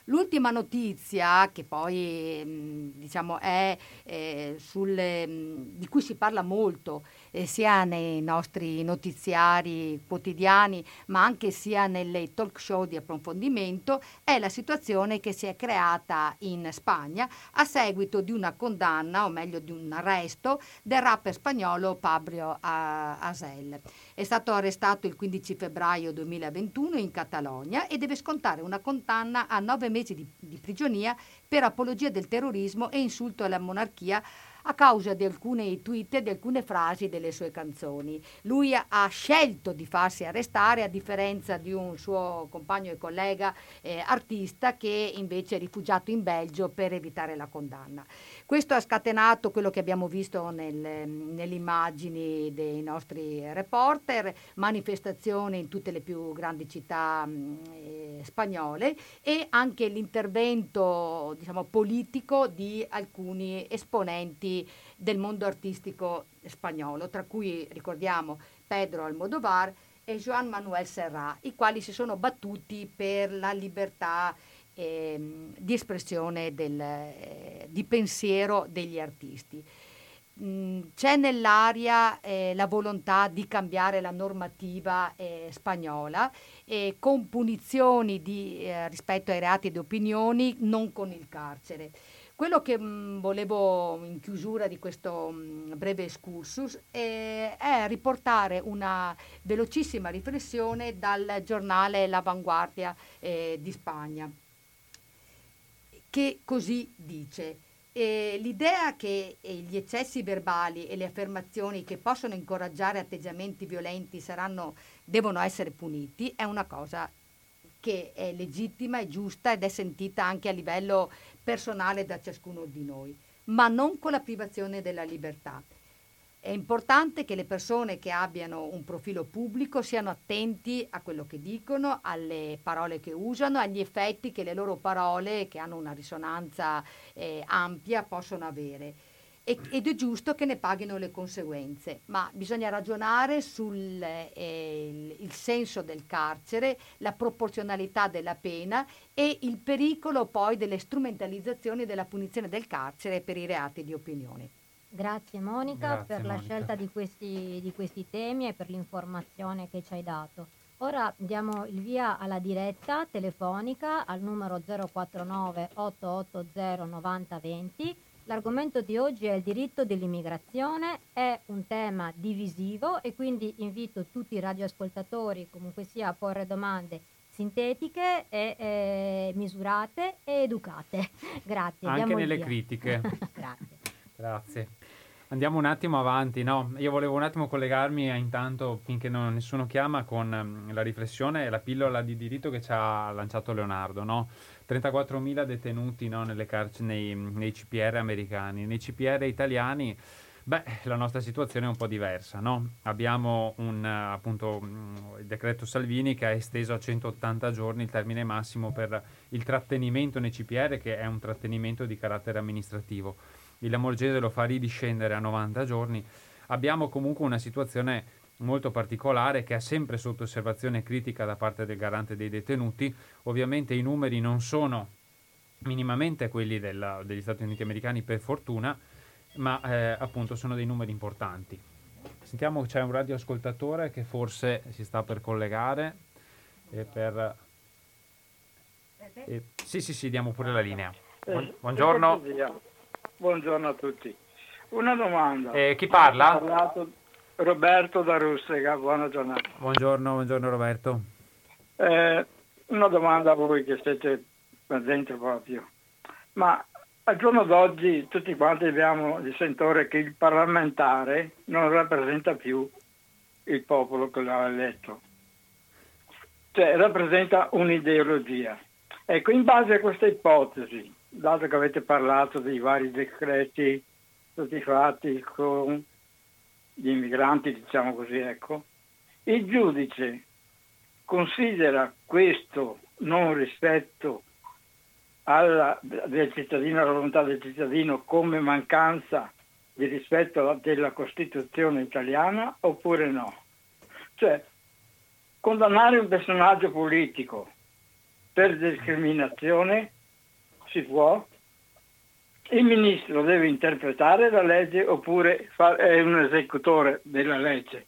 L'ultima notizia, che poi mm, diciamo, è eh, sul, mm, di cui si parla molto eh, sia nei nostri notiziari quotidiani ma anche sia nelle talk show di approfondimento, è la situazione che si è creata in Spagna a seguito di una condanna, o meglio di un arresto, del rapper spagnolo Pablo Asel. È stato arrestato il 15 febbraio 2021 in Catalogna e deve scontare una condanna a nove mesi di, di prigionia per apologia del terrorismo e insulto alla monarchia a causa di alcuni tweet e di alcune frasi delle sue canzoni. Lui ha scelto di farsi arrestare a differenza di un suo compagno e collega eh, artista che invece è rifugiato in Belgio per evitare la condanna. Questo ha scatenato quello che abbiamo visto nel, nelle immagini dei nostri reporter, manifestazioni in tutte le più grandi città mh, eh, spagnole e anche l'intervento diciamo, politico di alcuni esponenti del mondo artistico spagnolo, tra cui ricordiamo Pedro Almodovar e Joan Manuel Serra, i quali si sono battuti per la libertà eh, di espressione del, eh, di pensiero degli artisti. Mm, c'è nell'aria eh, la volontà di cambiare la normativa eh, spagnola con punizioni di, eh, rispetto ai reati di opinioni, non con il carcere. Quello che mh, mm, volevo in chiusura di questo mh, mm, breve excursus è, è, riportare una velocissima riflessione dal giornale L'Avanguardia eh, di Spagna, che così dice. E l'idea che gli eccessi verbali e le affermazioni che possono incoraggiare atteggiamenti violenti saranno, devono essere puniti è una cosa che è legittima, è giusta ed è sentita anche a livello personale da ciascuno di noi, ma non con la privazione della libertà. È importante che le persone che abbiano un profilo pubblico siano attenti a quello che dicono, alle parole che usano, agli effetti che le loro parole, che hanno una risonanza eh, ampia, possono avere. ed è giusto che ne paghino le conseguenze, ma bisogna ragionare sul eh, il senso del carcere, la proporzionalità della pena e il pericolo poi delle strumentalizzazioni della punizione del carcere per i reati di opinione. Grazie Monica Grazie, per la Monica. scelta di questi, di questi temi e per l'informazione che ci hai dato. Ora diamo il via alla diretta telefonica al numero 049 880 9020. L'argomento di oggi è il diritto dell'immigrazione, è un tema divisivo e quindi invito tutti i radioascoltatori comunque sia a porre domande sintetiche e eh, misurate e educate. Grazie. Anche nelle critiche. Grazie. Grazie. Andiamo un attimo avanti, no? Io volevo un attimo collegarmi intanto, finché non- nessuno chiama, con ehm, la riflessione e la pillola di diritto che ci ha lanciato Leonardo, no? 34.000 detenuti no, carci- nei, nei CPR americani. Nei CPR italiani, beh, la nostra situazione è un po' diversa, no? Abbiamo un, appunto, mm, il decreto Salvini che ha esteso a 180 giorni il termine massimo per il trattenimento nei CPR, che è un trattenimento di carattere amministrativo il Lamorgese lo fa ridiscendere a 90 giorni. Abbiamo comunque una situazione molto particolare che è sempre sotto osservazione critica da parte del garante dei detenuti. Ovviamente i numeri non sono minimamente quelli della- degli Stati Uniti americani per fortuna, ma eh, appunto sono dei numeri importanti. Sentiamo c'è un radioascoltatore che forse si sta per collegare e per... eh, sì, sì, sì, diamo pure la linea. Eh, buongiorno. Buongiorno a tutti. Una domanda. Eh, chi parla? parlato Roberto da Russega, buona giornata. Buongiorno, buongiorno Roberto. Eh, una domanda a voi che siete dentro proprio. Ma al giorno d'oggi tutti quanti abbiamo il sentore che il parlamentare non rappresenta più il popolo che l'ha eletto. Cioè rappresenta un'ideologia. Ecco, in base a questa ipotesi, dato che avete parlato dei vari decreti tutti fatti con gli immigranti, diciamo così, ecco, il giudice considera questo non rispetto alla, del cittadino, alla volontà del cittadino come mancanza di rispetto della Costituzione italiana oppure no? Cioè, condannare un personaggio politico per discriminazione si può? Il ministro deve interpretare la legge oppure è un esecutore della legge?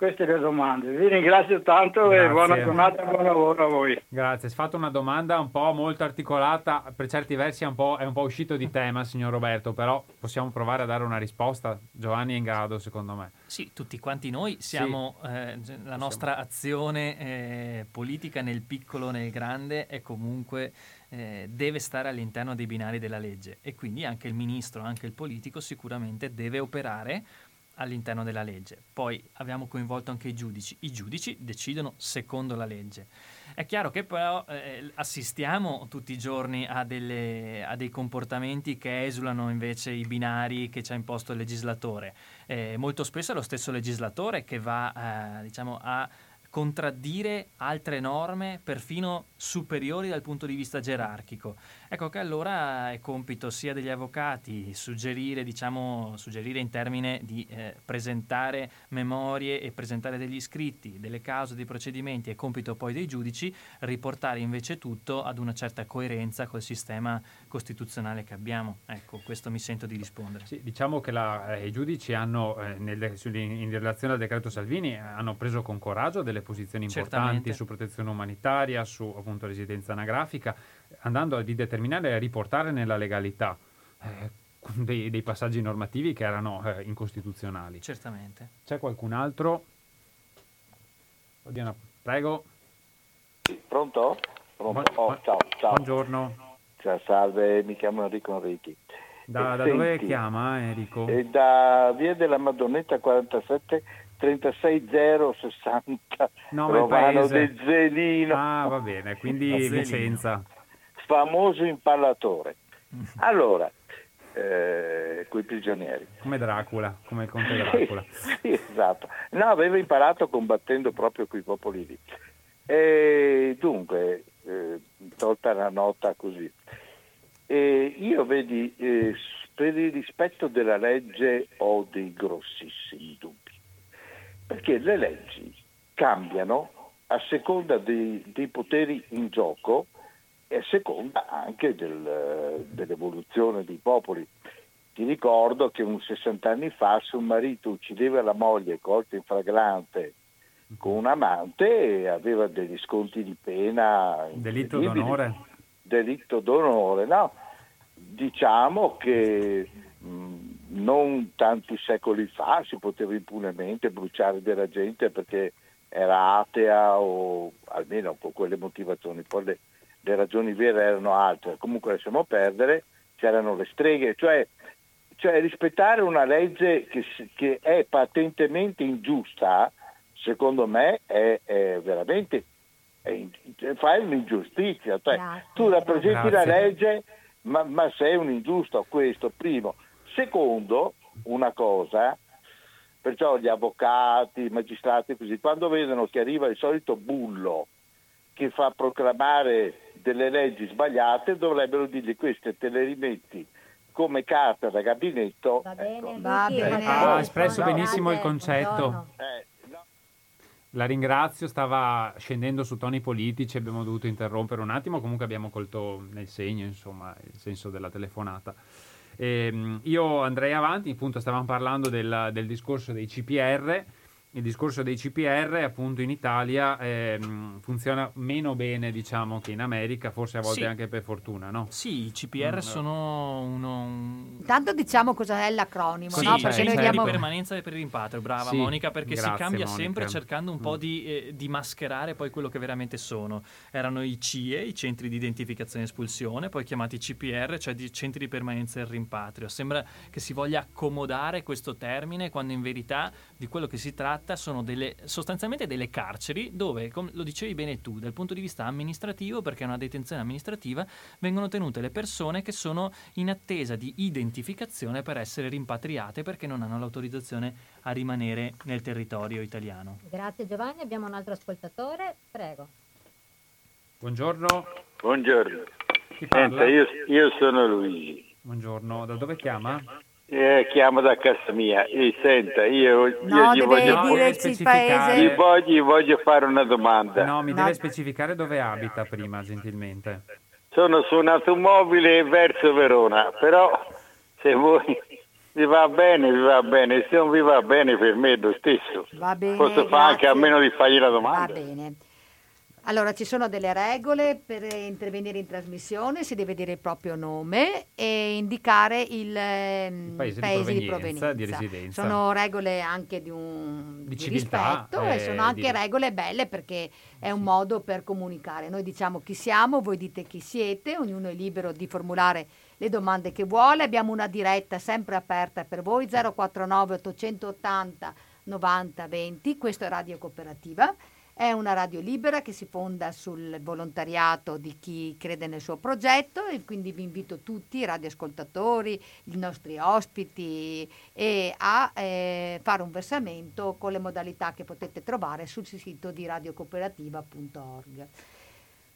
Queste le domande. Vi ringrazio tanto Grazie. e buona giornata e buon lavoro a voi. Grazie, hai fatto una domanda un po' molto articolata, per certi versi è un po', è un po' uscito di tema, signor Roberto, però possiamo provare a dare una risposta. Giovanni è in grado, secondo me. Sì, tutti quanti noi siamo, eh, ge- la nostra azione eh, politica nel piccolo, nel grande è comunque eh, deve stare all'interno dei binari della legge e quindi anche il ministro, anche il politico sicuramente deve operare all'interno della legge. Poi abbiamo coinvolto anche i giudici. I giudici decidono secondo la legge. È chiaro che però eh, assistiamo tutti i giorni a, delle- a dei comportamenti che esulano invece i binari che ci ha imposto il legislatore. Eh, molto spesso è lo stesso legislatore che va eh, diciamo, a contraddire altre norme perfino superiori dal punto di vista gerarchico. Ecco che allora è compito sia degli avvocati suggerire, diciamo, suggerire in termine di eh, presentare memorie e presentare degli scritti, delle cause, dei procedimenti, è compito poi dei giudici riportare invece tutto ad una certa coerenza col sistema costituzionale che abbiamo. Ecco, questo mi sento di rispondere. Sì, diciamo che la- eh, i giudici hanno, eh, nel- in, relazione al decreto Salvini, eh, hanno preso con coraggio delle posizioni importanti Certamente. su protezione umanitaria, su appunto residenza anagrafica, andando a rideterminare e a riportare nella legalità eh, dei, dei passaggi normativi che erano eh, incostituzionali. Certamente. C'è qualcun altro? Oddio, prego. Pronto? Pronto? Oh, ciao, ciao. Buongiorno. Ciao, salve, mi chiamo Enrico Enrichi. Da, Eh, da dove senti, chiama Enrico? eh, da via della Madonnetta 47 36060 Nome e Romano paese. del Zelino, Ah, va bene, quindi. Vicenza. Famoso impallatore. Allora, eh, quei prigionieri. Come Dracula, come il conte Dracula. Sì, esatto. No, aveva imparato combattendo proprio quei popoli lì. E dunque, eh, tolta la nota così. E io vedi, eh, per il rispetto della legge ho dei grossissimi dubbi, perché le leggi cambiano a seconda dei, dei poteri in gioco e a seconda anche del, dell'evoluzione dei popoli. Ti ricordo che un 60 anni fa se un marito uccideva la moglie colta in flagrante con un amante aveva degli sconti di pena. Delitto d'onore. Delitto d'onore, no? Diciamo che mh, non tanti secoli fa si poteva impunemente bruciare della gente perché era atea o almeno con quelle motivazioni, poi le, le ragioni vere erano altre, comunque lasciamo perdere, c'erano le streghe, cioè, cioè rispettare una legge che, che, è patentemente ingiusta, secondo me è, è veramente, è, fai un'ingiustizia, cioè, tu rappresenti Grazie. la legge ma, ma sei un ingiusto, questo primo. Secondo, una cosa, perciò gli avvocati, i magistrati così, quando vedono che arriva il solito bullo che fa proclamare delle leggi sbagliate, dovrebbero dirgli queste te le rimetti come carta da gabinetto. Va bene, ecco. Va Luchi, bene. Ha espresso benissimo il Buongiorno. concetto. Eh, no. La ringrazio, stava scendendo su toni politici, abbiamo dovuto interrompere un attimo, comunque abbiamo colto nel segno, insomma, il senso della telefonata. Ehm, io andrei avanti, appunto stavamo parlando del, del discorso dei CPR. Il discorso dei CPR, appunto, in Italia ehm, funziona meno bene, diciamo, che in America, forse a volte Sì. anche per fortuna, no? Sì, i CPR Mm, sono uno, un, Intanto diciamo cosa è l'acronimo, Sì, no? certo, Perché noi diamo... di permanenza e per il rimpatrio, brava Sì, Monica, perché si grazie, cambia Monica. sempre cercando un po' Mm. di, eh, di mascherare poi quello che veramente sono. Erano i CIE, i centri di identificazione e espulsione, poi chiamati CPR, cioè di centri di permanenza e rimpatrio. Sembra che si voglia accomodare questo termine quando in verità di quello che si tratta sono delle, sostanzialmente delle carceri dove, come lo dicevi bene tu, dal punto di vista amministrativo, perché è una detenzione amministrativa, vengono tenute le persone che sono in attesa di identificazione per essere rimpatriate perché non hanno l'autorizzazione a rimanere nel territorio italiano. Grazie Giovanni, abbiamo un altro ascoltatore, prego. Buongiorno, Buongiorno, chi parla? Senta, io, io sono Luigi, Buongiorno, da dove chiama? Eh, chiamo da casa mia e senta, io, io No, gli, voglio, gli, voglio, gli voglio fare una domanda. No, mi No. deve specificare dove abita prima, gentilmente. Sono su un'automobile verso Verona, però se voi vi va bene, vi va bene, se non vi va bene per me è lo stesso. Va bene, Posso fare anche a meno di fargli la Va domanda. bene. Allora, ci sono delle regole per intervenire in trasmissione, si deve dire il proprio nome e indicare il, ehm, Il paese di paese di provenienza, di residenza. Sono regole anche di, un, Di di rispetto e eh, sono anche regole belle perché è un modo per comunicare. Noi diciamo chi siamo, voi dite chi siete, ognuno è libero di formulare le domande che vuole. Abbiamo una diretta sempre aperta per voi 049 880 90 20. Questo è Radio Cooperativa. È una radio libera che si fonda sul volontariato di chi crede nel suo progetto e quindi vi invito tutti, i radioascoltatori, i nostri ospiti, e a eh, fare un versamento con le modalità che potete trovare sul sito di radiocooperativa.org.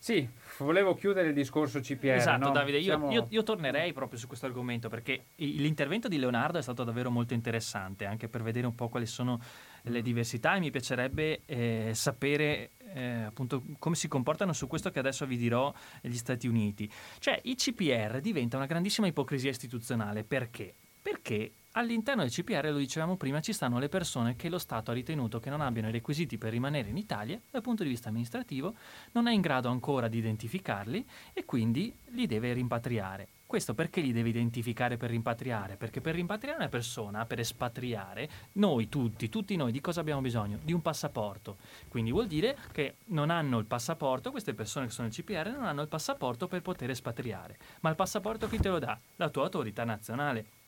Sì, volevo chiudere il discorso CPR. Esatto, no? Davide, io, Siamo- io- io tornerei proprio su questo argomento perché l'intervento di Leonardo è stato davvero molto interessante, anche per vedere un po' quali sono le diversità e mi piacerebbe eh, sapere eh, appunto come si comportano su questo che adesso vi dirò gli Stati Uniti. Cioè, il CPR diventa una grandissima ipocrisia istituzionale perché? Perché all'interno del CPR, lo dicevamo prima, ci stanno le persone che lo Stato ha ritenuto che non abbiano i requisiti per rimanere in Italia, dal punto di vista amministrativo, non è in grado ancora di identificarli e quindi li deve rimpatriare. Questo perché li deve identificare per rimpatriare? Perché per rimpatriare una persona, per espatriare, noi tutti, tutti noi, di cosa abbiamo bisogno? Di un passaporto. Quindi vuol dire che non hanno il passaporto, queste persone che sono il CPR non hanno il passaporto per poter espatriare. Ma il passaporto chi te lo dà? La tua autorità nazionale.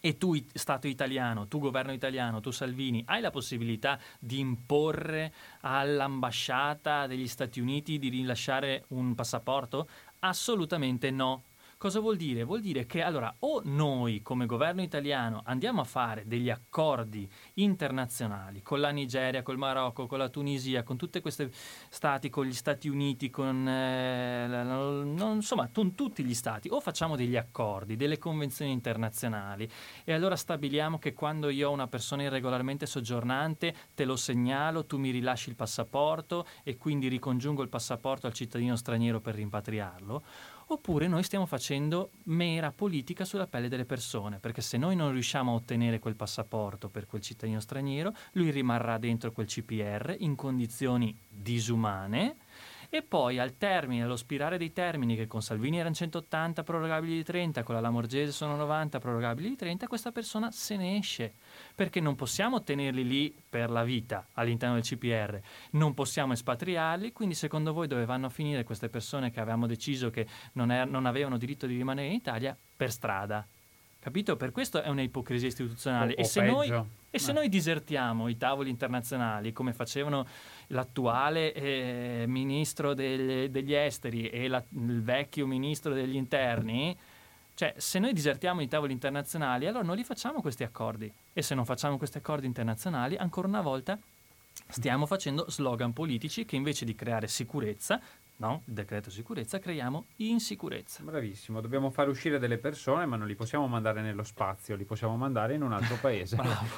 E tu, Stato italiano, tu, governo italiano, tu, Salvini, hai la possibilità di imporre all'ambasciata degli Stati Uniti di rilasciare un passaporto? Assolutamente no. Cosa vuol dire? Vuol dire che allora o noi come governo italiano andiamo a fare degli accordi internazionali con la Nigeria, col Marocco, con la Tunisia, con tutti questi stati, con gli Stati Uniti, con eh, non, insomma con tutti gli stati, o facciamo degli accordi, delle convenzioni internazionali e allora stabiliamo che quando io ho una persona irregolarmente soggiornante te lo segnalo, tu mi rilasci il passaporto e quindi ricongiungo il passaporto al cittadino straniero per rimpatriarlo oppure noi stiamo facendo mera politica sulla pelle delle persone, perché se noi non riusciamo a ottenere quel passaporto per quel cittadino straniero, lui rimarrà dentro quel CPR in condizioni disumane e poi al termine, allo spirare dei termini che con Salvini erano 180 prorogabili di 30, con la Lamorgese sono 90 prorogabili di 30, questa persona se ne esce perché non possiamo tenerli lì per la vita all'interno del CPR, non possiamo espatriarli, quindi secondo voi dove vanno a finire queste persone che avevamo deciso che non, er- non avevano diritto di rimanere in Italia? Per strada. Capito? Per questo è un'ipocrisia istituzionale. O, e, o se noi, e se Eh. noi disertiamo i tavoli internazionali come facevano l'attuale eh, ministro degli, degli esteri e la- il vecchio ministro degli interni, cioè se noi disertiamo i tavoli internazionali, allora non li facciamo questi accordi. E se non facciamo questi accordi internazionali, ancora una volta stiamo facendo slogan politici che invece di creare sicurezza, no, il decreto sicurezza, creiamo insicurezza. Bravissimo, dobbiamo fare uscire delle persone, ma non li possiamo mandare nello spazio, li possiamo mandare in un altro paese.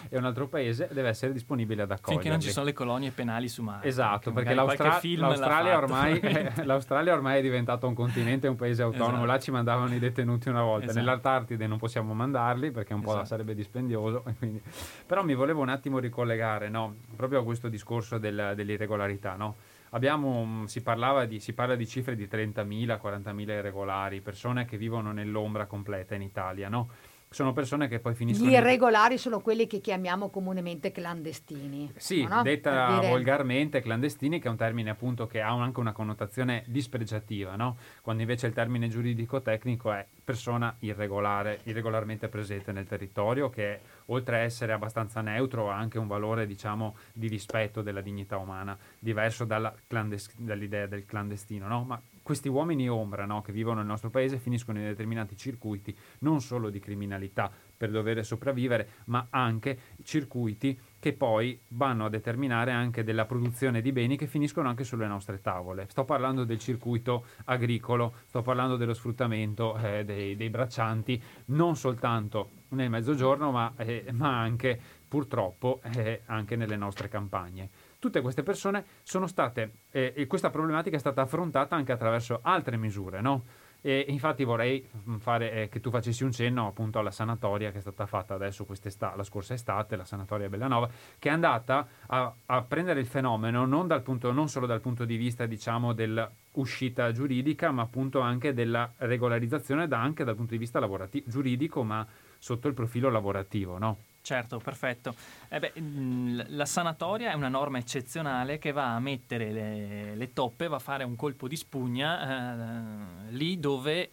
e un altro paese deve essere disponibile ad accoglierli. Finché non ci sono le colonie penali su Marte. Esatto, perché l'Austra- l'Australia, ormai, eh, l'Australia ormai è diventato un continente, un paese autonomo, Esatto. là ci mandavano i detenuti una volta, Esatto. nell'Antartide non possiamo mandarli perché un po' Esatto. sarebbe dispendioso, quindi- però mi volevo un attimo ricollegare no, proprio a questo discorso del- dell'irregolarità. No? Abbiamo, mm, si, di, si parla di cifre di 30.000, 40.000 irregolari, persone che vivono nell'ombra completa in Italia. No? Sono persone che poi finiscono... Gli in- irregolari sono quelli che chiamiamo comunemente clandestini. Sì, no? detta dire- volgarmente clandestini, che è un termine appunto che ha anche una connotazione dispregiativa, no? quando invece il termine giuridico tecnico è persona irregolare, irregolarmente presente nel territorio, che oltre a essere abbastanza neutro ha anche un valore diciamo di rispetto della dignità umana, diverso dall'idea del clandestino. No? Ma questi uomini ombra no, che vivono nel nostro paese finiscono in determinati circuiti non solo di criminalità per dover sopravvivere, ma anche circuiti che poi vanno a determinare anche della produzione di beni che finiscono anche sulle nostre tavole. Sto parlando del circuito agricolo, sto parlando dello sfruttamento eh, dei, dei braccianti, non soltanto nel mezzogiorno, ma, eh, ma anche purtroppo eh, anche nelle nostre campagne. Tutte queste persone sono state, eh, e questa problematica è stata affrontata anche attraverso altre misure, no? E infatti vorrei mm, fare, eh, che tu facessi un cenno appunto alla sanatoria che è stata fatta adesso la scorsa estate, la sanatoria Bellanova, che è andata a, a prendere il fenomeno non, dal punto, non solo dal punto di vista diciamo dell'uscita giuridica, ma appunto anche della regolarizzazione da, anche dal punto di vista giuridico, ma sotto il profilo lavorativo, no? Certo, perfetto. Eh beh, mh, la sanatoria è una norma eccezionale che va a mettere le, le toppe, va a fare un colpo di spugna eh, lì dove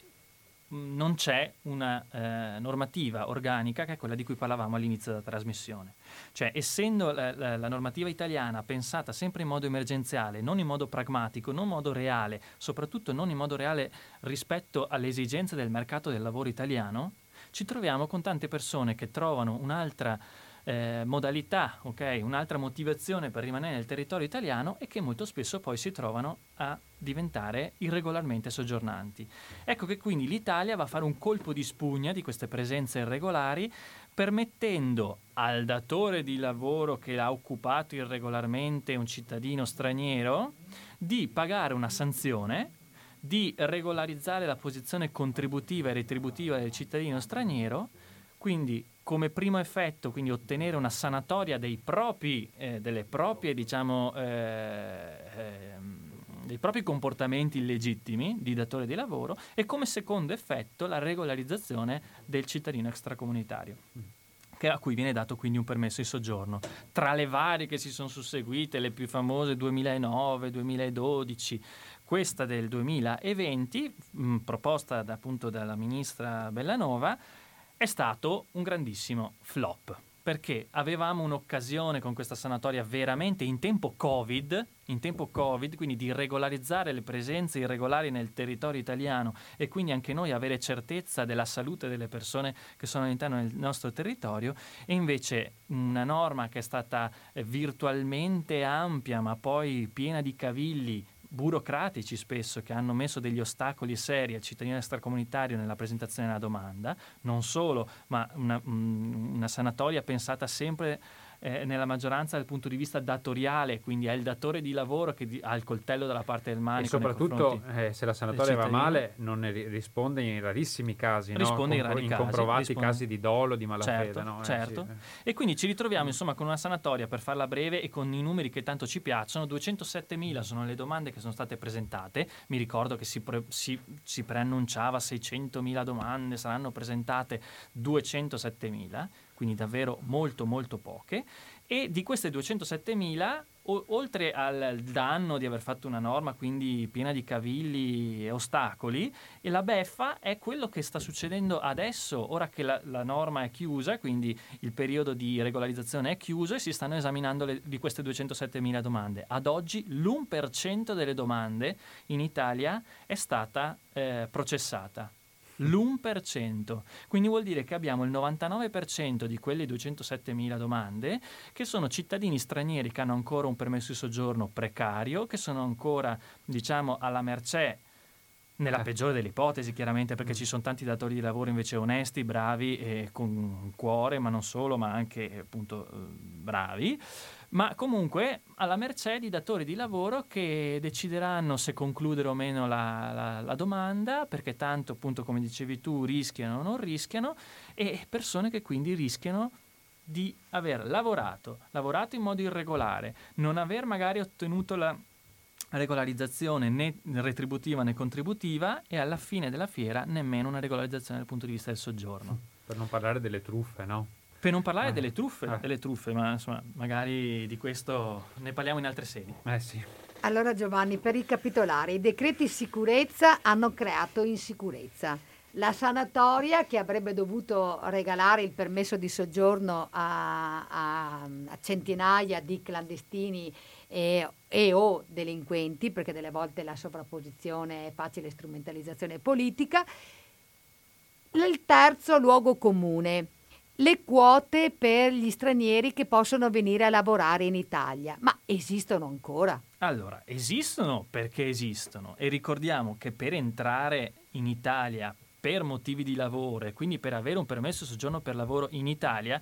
mh, non c'è una eh, normativa organica che è quella di cui parlavamo all'inizio della trasmissione. Cioè, essendo la, la- la normativa italiana pensata sempre in modo emergenziale, non in modo pragmatico, non in modo reale, soprattutto non in modo reale rispetto alle esigenze del mercato del lavoro italiano, ci troviamo con tante persone che trovano un'altra eh, modalità, ok, un'altra motivazione per rimanere nel territorio italiano e che molto spesso poi si trovano a diventare irregolarmente soggiornanti. Ecco che quindi l'Italia va a fare un colpo di spugna di queste presenze irregolari permettendo al datore di lavoro che ha occupato irregolarmente un cittadino straniero di pagare una sanzione di regolarizzare la posizione contributiva e retributiva del cittadino straniero, quindi come primo effetto quindi ottenere una sanatoria dei propri, eh, delle proprie, diciamo, eh, ehm, dei propri comportamenti illegittimi di datore di lavoro e come secondo effetto la regolarizzazione del cittadino extracomunitario a cui viene dato quindi un permesso di soggiorno. Tra le varie che si sono susseguite, le più famose 2009, 2012, questa del 2020, mh, proposta da- appunto dalla ministra Bellanova, è stato un grandissimo flop. perché avevamo un'occasione con questa sanatoria veramente in tempo Covid, in tempo Covid, quindi di regolarizzare le presenze irregolari nel territorio italiano e quindi anche noi avere certezza della salute delle persone che sono all'interno del nostro territorio e invece una norma che è stata eh, virtualmente ampia ma poi piena di cavigli burocratici spesso che hanno messo degli ostacoli seri al cittadino extracomunitario nella presentazione della domanda, non solo, ma una, una sanatoria pensata sempre eh, nella maggioranza dal punto di vista datoriale, quindi è il datore di lavoro che di, ha il coltello dalla parte del manico. E soprattutto eh, se la sanatoria va male non ne risponde in rarissimi casi, risponde no? in rari casi, comprovati risponde... casi di dolo, di malafede. Certo, no? certo. Eh, sì. E quindi ci ritroviamo insomma con una sanatoria per farla breve e con i numeri che tanto ci piacciono, 207.000 sono le domande che sono state presentate, mi ricordo che si, pre- si, si preannunciava 600.000 domande, saranno presentate 207.000, quindi davvero molto molto poche e di queste 207.000, o- oltre al danno di aver fatto una norma quindi piena di cavilli e ostacoli, e la beffa è quello che sta succedendo adesso, ora che la, la norma è chiusa, quindi il periodo di regolarizzazione è chiuso e si stanno esaminando le, di queste 207.000 domande. Ad oggi l'1% delle domande in Italia è stata eh, processata l'1%. Quindi vuol dire che abbiamo il 99% di quelle 207.000 domande che sono cittadini stranieri che hanno ancora un permesso di soggiorno precario, che sono ancora, diciamo, alla mercé nella eh. peggiore delle ipotesi, chiaramente, perché ci sono tanti datori di lavoro invece onesti, bravi e con cuore, ma non solo, ma anche appunto eh, bravi ma comunque alla mercé di datori di lavoro che decideranno se concludere o meno la, la, la, domanda, perché tanto appunto come dicevi tu rischiano o non rischiano, e persone che quindi rischiano di aver lavorato, lavorato in modo irregolare, non aver magari ottenuto la regolarizzazione né retributiva né contributiva e alla fine della fiera nemmeno una regolarizzazione dal punto di vista del soggiorno. Per non parlare delle truffe, no? Per non parlare ah. delle truffe, ah. delle truffe, ma insomma, magari di questo ne parliamo in altre sedi. Eh sì. Allora Giovanni, per ricapitolare, i decreti sicurezza hanno creato insicurezza. La sanatoria che avrebbe dovuto regalare il permesso di soggiorno a, a, a centinaia di clandestini e, e, o delinquenti, perché delle volte la sovrapposizione è facile strumentalizzazione politica. Il terzo luogo comune, le quote per gli stranieri che possono venire a lavorare in Italia. Ma esistono ancora? Allora, esistono perché esistono e ricordiamo che per entrare in Italia per motivi di lavoro e quindi per avere un permesso di soggiorno per lavoro in Italia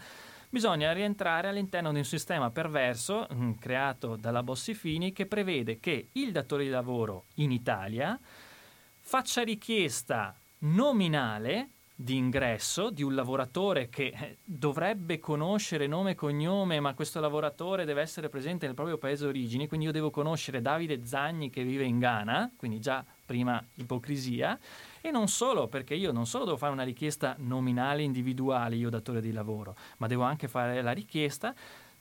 bisogna rientrare all'interno di un sistema perverso mh, mm, creato dalla Bossi-Fini che prevede che il datore di lavoro in Italia faccia richiesta nominale di ingresso di un lavoratore che eh, dovrebbe conoscere nome e cognome, ma questo lavoratore deve essere presente nel proprio paese origine, quindi io devo conoscere Davide Zagni che vive in Ghana, quindi già prima ipocrisia, e non solo, perché io non solo devo fare una richiesta nominale individuale, io datore di lavoro, ma devo anche fare la richiesta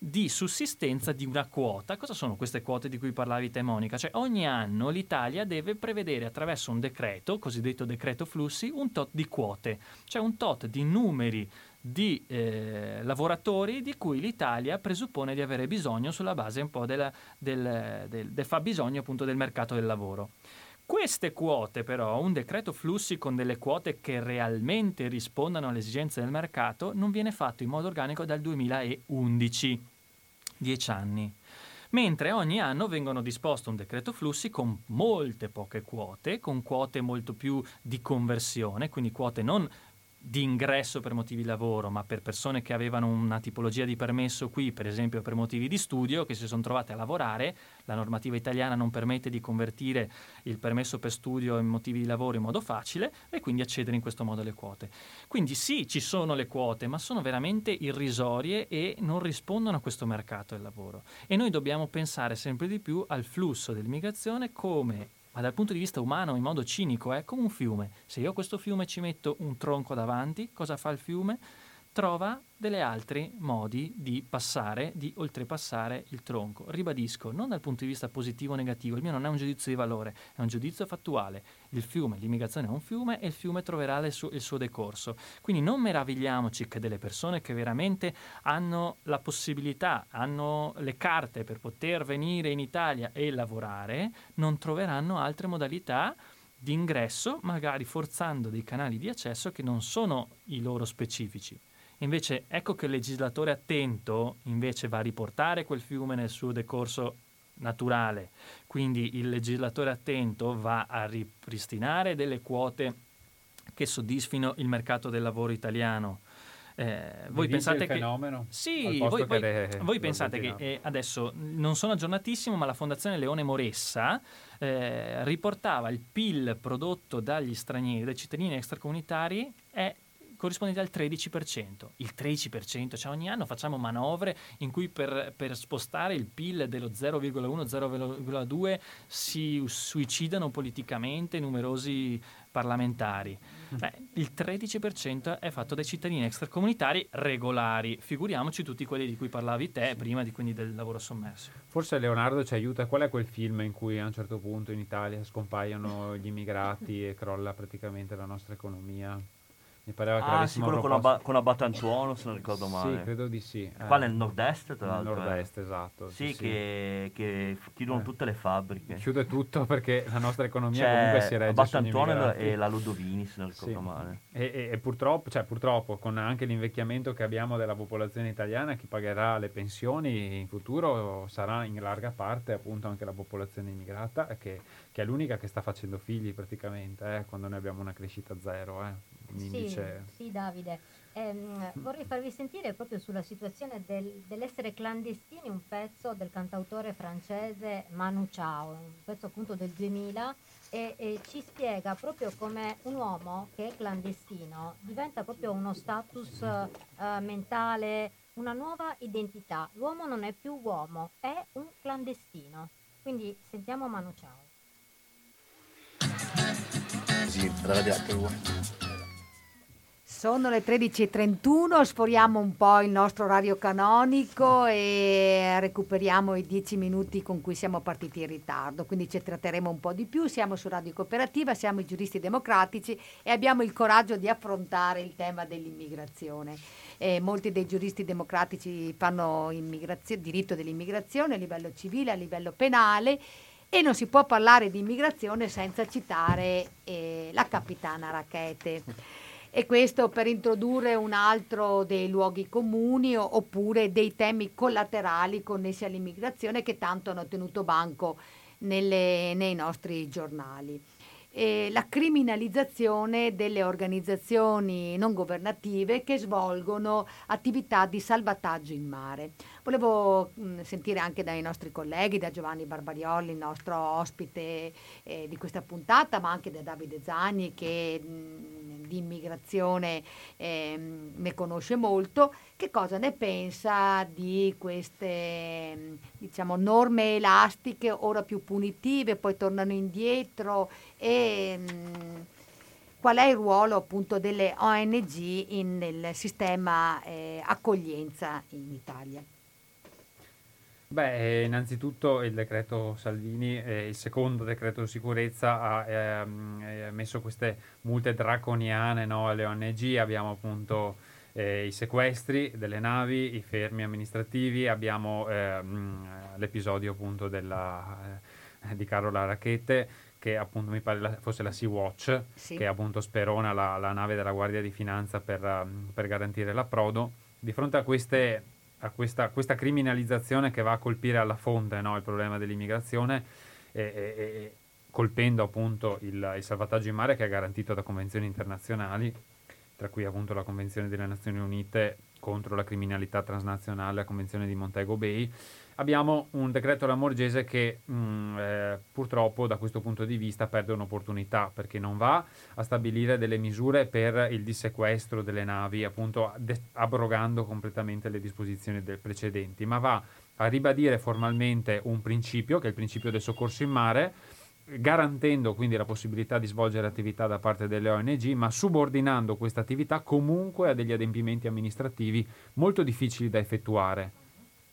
di sussistenza di una quota. Cosa sono queste quote di cui parlavi te Monica? Cioè ogni anno l'Italia deve prevedere attraverso un decreto, cosiddetto decreto flussi, un tot di quote, cioè un tot di numeri di eh, lavoratori di cui l'Italia presuppone di avere bisogno sulla base un po' della, del, del, del fabbisogno appunto del mercato del lavoro. Queste quote però, un decreto flussi con delle quote che realmente rispondano alle esigenze del mercato, non viene fatto in modo organico dal 2011 dieci anni. Mentre ogni anno vengono disposto un decreto flussi con molte poche quote, con quote molto più di conversione, quindi quote non di ingresso per motivi di lavoro, ma per persone che avevano una tipologia di permesso qui, per esempio per motivi di studio, che si sono trovate a lavorare, la normativa italiana non permette di convertire il permesso per studio in motivi di lavoro in modo facile e quindi accedere in questo modo alle quote. Quindi sì, ci sono le quote, ma sono veramente irrisorie e non rispondono a questo mercato del lavoro. E noi dobbiamo pensare sempre di più al flusso dell'immigrazione come ma dal punto di vista umano, in modo cinico, è come un fiume. Se io a questo fiume ci metto un tronco davanti, cosa fa il fiume? Trova degli altri modi di passare, di oltrepassare il tronco. Ribadisco, non dal punto di vista positivo o negativo, il mio non è un giudizio di valore, è un giudizio fattuale. Il fiume, l'immigrazione è un fiume e il fiume troverà il suo, il suo decorso. Quindi non meravigliamoci che delle persone che veramente hanno la possibilità, hanno le carte per poter venire in Italia e lavorare, non troveranno altre modalità di ingresso, magari forzando dei canali di accesso che non sono i loro specifici. Invece ecco che il legislatore attento invece va a riportare quel fiume nel suo decorso naturale, quindi il legislatore attento va a ripristinare delle quote che soddisfino il mercato del lavoro italiano. Eh, voi pensate che fenomeno? Sì, voi, voi, le, voi pensate che eh, adesso non sono aggiornatissimo, ma la Fondazione Leone Moressa eh, riportava il PIL prodotto dagli stranieri, dai cittadini extracomunitari è corrispondente al 13%. Il 13%, cioè ogni anno facciamo manovre in cui per, per spostare il PIL dello 0,1-0,2 si suicidano politicamente numerosi parlamentari. Beh, il 13% è fatto dai cittadini extracomunitari regolari, figuriamoci tutti quelli di cui parlavi te prima, di, quindi del lavoro sommerso. Forse Leonardo ci aiuta, qual è quel film in cui a un certo punto in Italia scompaiono gli immigrati e crolla praticamente la nostra economia? Mi pareva che ah, sì, quello con, Abba, con Abbatantuono, se non ricordo male. Sì, credo di sì. Qua eh. nel nord-est, tra l'altro. Nel nord-est, esatto. Sì, sì che, che, chiudono eh. tutte le fabbriche. Chiude tutto perché la nostra economia C'è comunque si regge Abbatantuono e la Ludovini, se non ricordo sì. male. E, e, e, purtroppo, cioè, purtroppo, con anche l'invecchiamento che abbiamo della popolazione italiana, chi pagherà le pensioni in futuro sarà in larga parte appunto anche la popolazione immigrata, che, che è l'unica che sta facendo figli praticamente, eh, quando noi abbiamo una crescita zero. Eh l'indice. Sì, sì Davide. Ehm, vorrei farvi sentire proprio sulla situazione del, dell'essere clandestini un pezzo del cantautore francese Manu Chao, un pezzo appunto del 2000 e, e ci spiega proprio come un uomo che è clandestino diventa proprio uno status uh, mentale, una nuova identità. L'uomo non è più uomo, è un clandestino. Quindi sentiamo Manu Chao. Sì, Apple sono le 13.31, sforiamo un po' il nostro orario canonico e recuperiamo i 10 minuti con cui siamo partiti in ritardo, quindi ci tratteremo un po' di più, siamo su Radio Cooperativa, siamo i giuristi democratici e abbiamo il coraggio di affrontare il tema dell'immigrazione. Eh, molti dei giuristi democratici fanno diritto dell'immigrazione a livello civile, a livello penale e non si può parlare di immigrazione senza citare eh, la capitana Rachete e questo per introdurre un altro dei luoghi comuni oppure dei temi collaterali connessi all'immigrazione che tanto hanno tenuto banco nelle, nei nostri giornali. E la criminalizzazione delle organizzazioni non governative che svolgono attività di salvataggio in mare. Volevo mh, sentire anche dai nostri colleghi, da Giovanni Barbarioli, il nostro ospite eh, di questa puntata, ma anche da Davide Zagni che mh, di immigrazione eh, ne conosce molto, che cosa ne pensa di queste diciamo, norme elastiche, ora più punitive, poi tornano indietro e mh, qual è il ruolo appunto delle ONG in, nel sistema eh, accoglienza in Italia? Beh, eh, innanzitutto il decreto Salvini, eh, il secondo decreto di sicurezza, ha ehm, eh, messo queste multe draconiane no, alle ONG, abbiamo appunto eh, i sequestri delle navi, i fermi amministrativi, abbiamo ehm, l'episodio appunto della, eh, di Carola Racchette, che appunto mi pare la, fosse la Sea-Watch, sì. che appunto sperona la, la, nave della Guardia di Finanza per, um, per garantire l'approdo. Di fronte a queste a questa, questa, criminalizzazione che va a colpire alla fonte no, il problema dell'immigrazione, e, e, e colpendo appunto il, il, salvataggio in mare che è garantito da convenzioni internazionali, tra cui appunto la Convenzione delle Nazioni Unite contro la criminalità transnazionale, la Convenzione di Montego Bay, abbiamo un decreto Lamorgese che mh, mm, eh, purtroppo da questo punto di vista perde un'opportunità perché non va a stabilire delle misure per il dissequestro delle navi, appunto de- abrogando completamente le disposizioni precedenti, ma va a ribadire formalmente un principio, che è il principio del soccorso in mare, garantendo quindi la possibilità di svolgere attività da parte delle ONG, ma subordinando questa attività comunque a degli adempimenti amministrativi molto difficili da effettuare.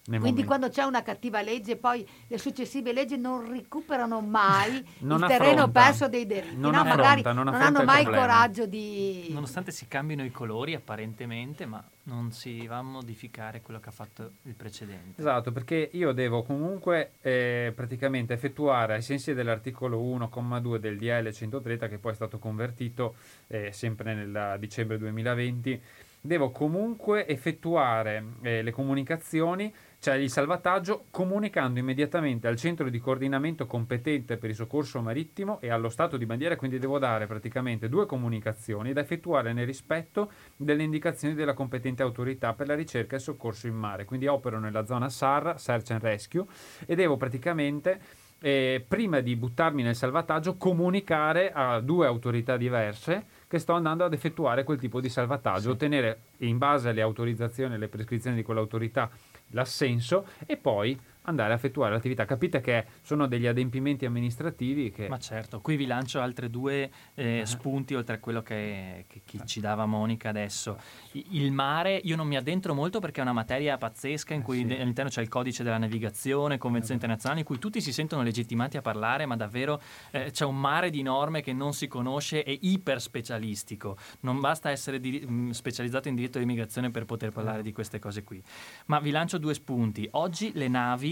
Quindi momenti. quando c'è una cattiva legge, poi le successive leggi non recuperano mai non il affronta, terreno perso dei diritti. Non, no, affronta, magari non, non hanno mai il coraggio di... Nonostante si cambino i colori apparentemente, ma non si va a modificare quello che ha fatto il precedente. Esatto, perché io devo comunque eh, praticamente effettuare ai sensi dell'articolo 1,2 del DL 130, che poi è stato convertito eh, sempre nel dicembre 2020, devo comunque effettuare eh, le comunicazioni cioè il salvataggio comunicando immediatamente al centro di coordinamento competente per il soccorso marittimo e allo Stato di bandiera, quindi devo dare praticamente due comunicazioni da effettuare nel rispetto delle indicazioni della competente autorità per la ricerca e il soccorso in mare. Quindi opero nella zona SAR, Search and Rescue, e devo praticamente eh, prima di buttarmi nel salvataggio, comunicare a due autorità diverse che sto andando ad effettuare quel tipo di salvataggio, sì. ottenere in base alle autorizzazioni e alle prescrizioni di quell'autorità l'assenso e poi andare a effettuare l'attività. Capite che sono degli adempimenti amministrativi che... Ma certo, qui vi lancio altri due eh, uh spunti oltre a quello che, che, che, ci dava Monica adesso. Il mare, io non mi addentro molto perché è una materia pazzesca in eh, cui sì. all'interno c'è il codice della navigazione, convenzioni eh internazionali, in cui tutti si sentono legittimati a parlare, ma davvero eh, c'è un mare di norme che non si conosce e iper specialistico. Non basta essere di, mh, mm, specializzato in diritto di immigrazione per poter parlare di queste cose qui. Ma vi lancio due spunti. Oggi le navi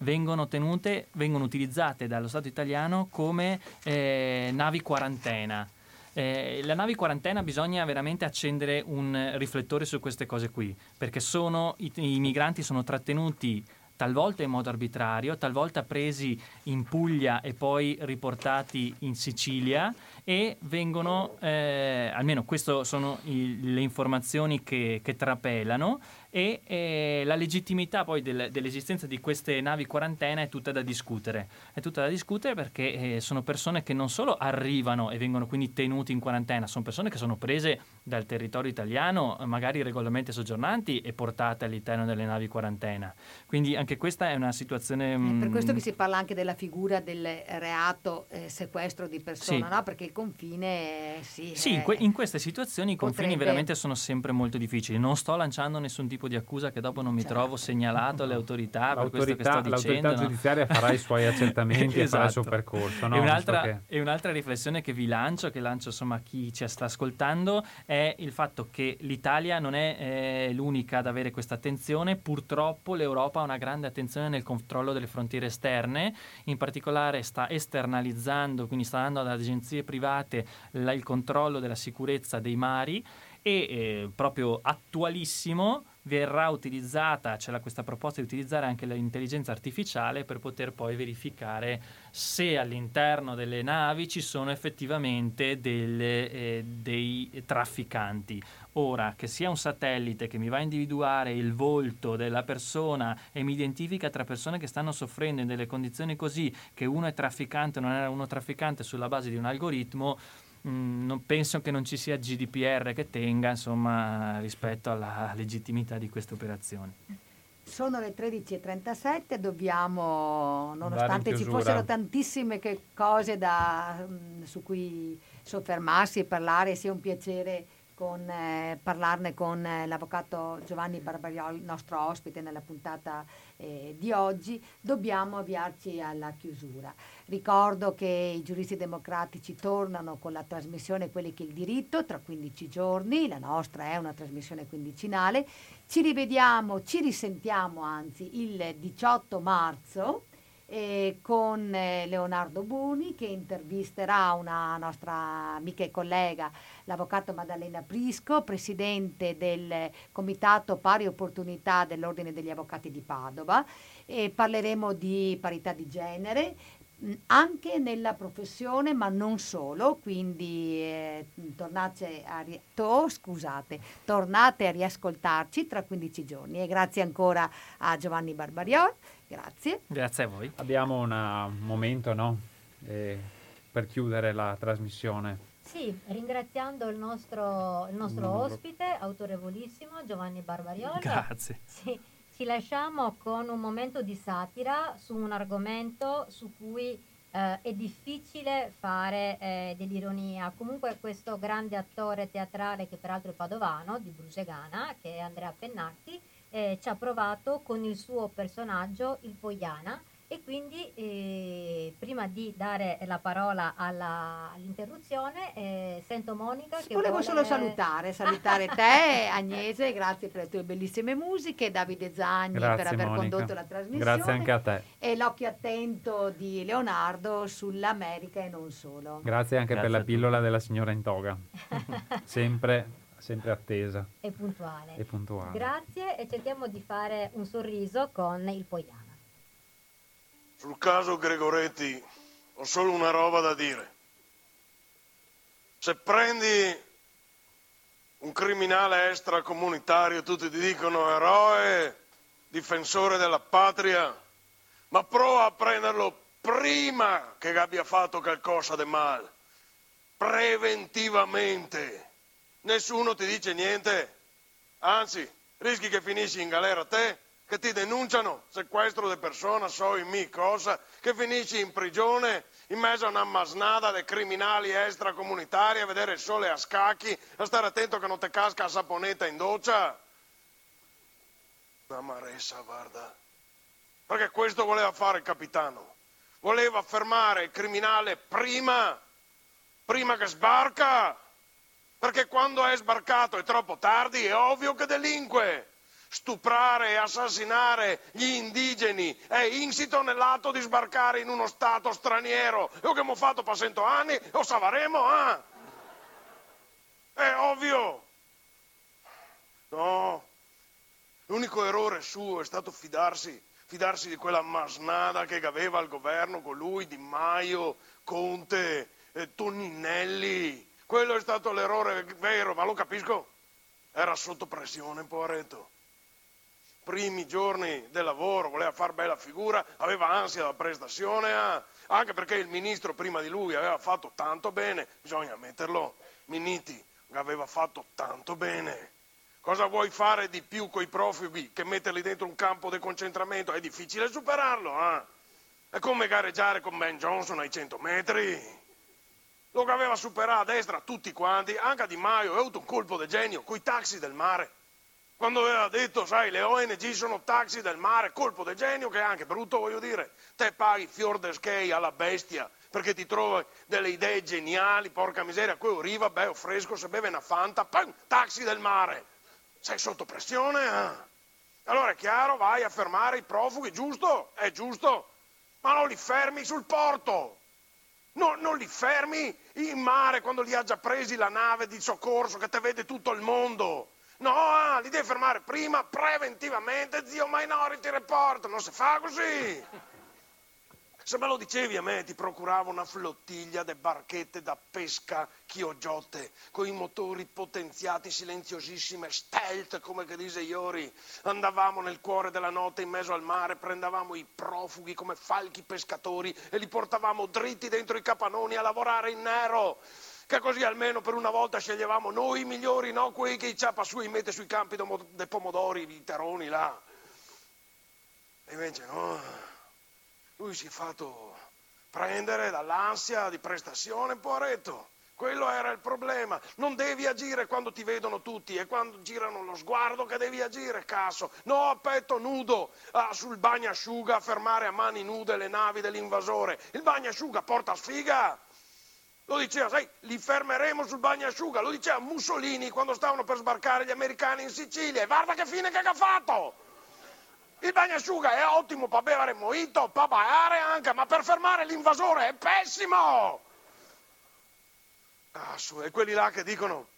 vengono tenute, vengono utilizzate dallo Stato italiano come eh, navi quarantena. Eh, la navi quarantena bisogna veramente accendere un riflettore su queste cose qui, perché sono, i, i migranti sono trattenuti talvolta in modo arbitrario, talvolta presi in Puglia e poi riportati in Sicilia e vengono, eh, almeno queste sono i, le informazioni che, che trapelano, e eh, la legittimità poi del, dell'esistenza di queste navi quarantena è tutta da discutere. È tutta da discutere perché eh, sono persone che non solo arrivano e vengono quindi tenuti in quarantena, sono persone che sono prese dal territorio italiano, magari regolarmente soggiornanti e portate all'interno delle navi quarantena. Quindi anche questa è una situazione... Mh... per mm, questo che si parla anche della figura del reato eh, sequestro di persona, sì. no? perché il confine... sì, sì in, que- in, queste situazioni i confini potrebbe... veramente sono sempre molto difficili. Non sto lanciando nessun tipo tipo di accusa che dopo non mi certo. trovo segnalato alle autorità per questo che sto dicendo. L'autorità giudiziaria no? farà i suoi accertamenti esatto. e farà il suo esatto. percorso. No? E, un'altra, che... e, un'altra, riflessione che vi lancio, che lancio insomma a chi ci sta ascoltando, è il fatto che l'Italia non è eh, l'unica ad avere questa attenzione. Purtroppo l'Europa ha una grande attenzione nel controllo delle frontiere esterne, in particolare sta esternalizzando, quindi sta dando ad agenzie private la, il controllo della sicurezza dei mari e eh, proprio attualissimo verrà utilizzata, c'è questa proposta di utilizzare anche l'intelligenza artificiale per poter poi verificare se all'interno delle navi ci sono effettivamente delle, eh, dei trafficanti. Ora, che sia un satellite che mi va a individuare il volto della persona e mi identifica tra persone che stanno soffrendo in delle condizioni così, che uno è trafficante o non era uno trafficante sulla base di un algoritmo, Mm, non penso che non ci sia GDPR che tenga insomma, rispetto alla legittimità di queste operazioni. Sono le 13.37, dobbiamo, nonostante ci fossero tantissime cose da, mm, su cui soffermarsi e parlare, sia un piacere con, eh, parlarne con eh, l'avvocato Giovanni Barbarioli, nostro ospite nella puntata eh, di oggi, dobbiamo avviarci alla chiusura. Ricordo che i giuristi democratici tornano con la trasmissione Quelli che il diritto tra 15 giorni, la nostra è una trasmissione quindicinale. Ci rivediamo, ci risentiamo anzi il 18 marzo eh, con Leonardo Buni che intervisterà una nostra amica e collega, l'avvocato Maddalena Prisco, presidente del Comitato Pari Opportunità dell'Ordine degli Avvocati di Padova. E parleremo di parità di genere, anche nella professione, ma non solo, quindi eh, tornate, a ri- to, scusate, tornate a riascoltarci tra 15 giorni. E grazie ancora a Giovanni Barbariol, grazie. Grazie a voi. Abbiamo una, un momento no? eh, per chiudere la trasmissione. Sì, ringraziando il nostro, il nostro ospite, autorevolissimo, Giovanni Barbariol. Grazie. Sì ci lasciamo con un momento di satira su un argomento su cui eh, è difficile fare eh, dell'ironia. Comunque questo grande attore teatrale, che peraltro è padovano, di Brusegana, che è Andrea Pennacchi, eh, ci ha provato con il suo personaggio, il Poiana, e quindi eh, prima di dare la parola alla, all'interruzione eh, sento Monica che Volevo vuole... solo salutare, salutare te Agnese, grazie per le tue bellissime musiche, Davide Zagni Grazie, per aver Monica. condotto la trasmissione Grazie anche a te. e l'occhio attento di Leonardo sull'America e non solo. Grazie anche Grazie per la pillola della signora in toga. sempre, sempre attesa è puntuale. e puntuale. Grazie e cerchiamo di fare un sorriso con il Poiana. Sul caso Gregoretti ho solo una roba da dire. Se prendi un criminale extracomunitario, tutti ti dicono eroe, difensore della patria, ma prova a prenderlo prima che abbia fatto qualcosa di male, preventivamente. Nessuno ti dice niente, anzi, rischi che finisci in galera te, che ti denunciano, sequestro di persona, so in mi cosa, che finisci in prigione, in mezzo a una masnada di criminali extracomunitari a vedere il sole a scacchi, a stare attento che non ti casca la saponetta in doccia. Una maressa, guarda. Perché questo voleva fare il capitano. Voleva fermare il criminale prima, prima che sbarca. Perché quando è sbarcato è troppo tardi, è ovvio che delinque. Stuprare e assassinare gli indigeni è insito nell'atto di sbarcare in uno stato straniero. E che abbiamo fatto per cento anni, lo savaremo, eh? È ovvio. No, l'unico errore suo è stato fidarsi, fidarsi di quella masnada che aveva al governo con lui, Di Maio, Conte, eh, Toninelli. Quello è stato l'errore vero, ma lo capisco. Era sotto pressione, poveretto. Primi giorni del lavoro, voleva far bella figura, aveva ansia da prestazione, ah, anche perché il ministro prima di lui aveva fatto tanto bene, bisogna ammetterlo, Miniti aveva fatto tanto bene. Cosa vuoi fare di più coi profughi che metterli dentro un campo di concentramento? È difficile superarlo, eh? È come gareggiare con Ben Johnson ai 100 metri. Lo che aveva superato a destra tutti quanti, anche Di Maio, ha avuto un colpo di genio coi taxi del mare. Quando aveva detto, sai, le ONG sono taxi del mare, colpo di genio che è anche brutto, voglio dire. Te paghi fior de skei alla bestia perché ti trovi delle idee geniali, porca miseria, qui arriva, bello fresco, se beve una fanta, pam, taxi del mare. Sei sotto pressione, eh? Allora è chiaro, vai a fermare i profughi, giusto? È giusto, ma non li fermi sul porto. No, non li fermi in mare quando li ha già presi la nave di soccorso che te vede tutto il mondo. No, ah, li devi fermare prima, preventivamente, zio Minority Report, non si fa così. Se me lo dicevi a me ti procuravo una flottiglia di barchette da pesca chiogiotte, con i motori potenziati silenziosissime, stealth come che dice Iori. Andavamo nel cuore della notte in mezzo al mare, prendevamo i profughi come falchi pescatori e li portavamo dritti dentro i capanoni a lavorare in nero. Che così almeno per una volta sceglievamo noi i migliori, no quei che i ciappa su e mette sui campi dei pomodori, i teroni là. E invece no, lui si è fatto prendere dall'ansia di prestazione, poveretto. Quello era il problema. Non devi agire quando ti vedono tutti e quando girano lo sguardo che devi agire, caso. No, a petto nudo, ah, sul bagnasciuga a fermare a mani nude le navi dell'invasore. Il bagnasciuga porta sfiga. Lo diceva, sai, li fermeremo sul bagnasciuga. Lo diceva Mussolini quando stavano per sbarcare gli americani in Sicilia. E guarda che fine che ha fatto! Il bagnasciuga è ottimo per bere mojito, per baiare anche, ma per fermare l'invasore è pessimo! Ah, su, e quelli là che dicono,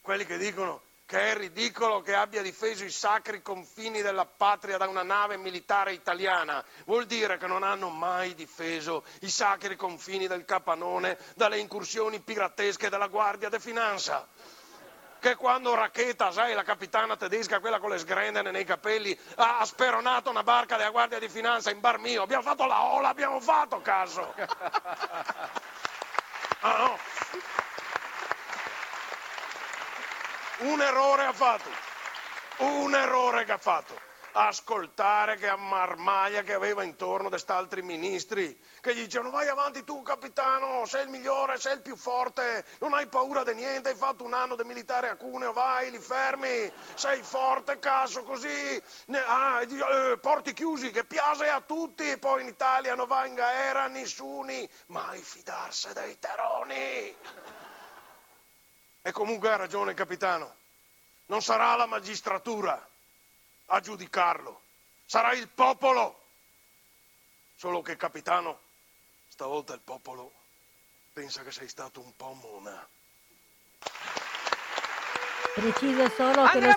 quelli che dicono che è ridicolo che abbia difeso i sacri confini della patria da una nave militare italiana, vuol dire che non hanno mai difeso i sacri confini del Capanone dalle incursioni piratesche della Guardia di Finanza che quando Racchetta, sai, la capitana tedesca, quella con le sgrendene nei capelli, ha ha speronato una barca della Guardia di Finanza in bar mio. Abbiamo fatto la ola, abbiamo fatto caso. Ah, no. Un errore ha fatto. Un errore che ha fatto. Ascoltare che ammarmaglia che aveva intorno quest'altri ministri che gli dicevano vai avanti tu capitano, sei il migliore, sei il più forte, non hai paura di niente, hai fatto un anno di militare a Cuneo, vai, li fermi, sei forte, caso, così, ah, eh, porti chiusi, che piace a tutti, poi in Italia non va in gaera nessuno, mai fidarsi dei teroni. E comunque ha ragione capitano, non sarà la magistratura a giudicarlo, sarà il popolo. Solo che capitano, stavolta il popolo pensa che sei stato un po' mona. Preciso solo che lo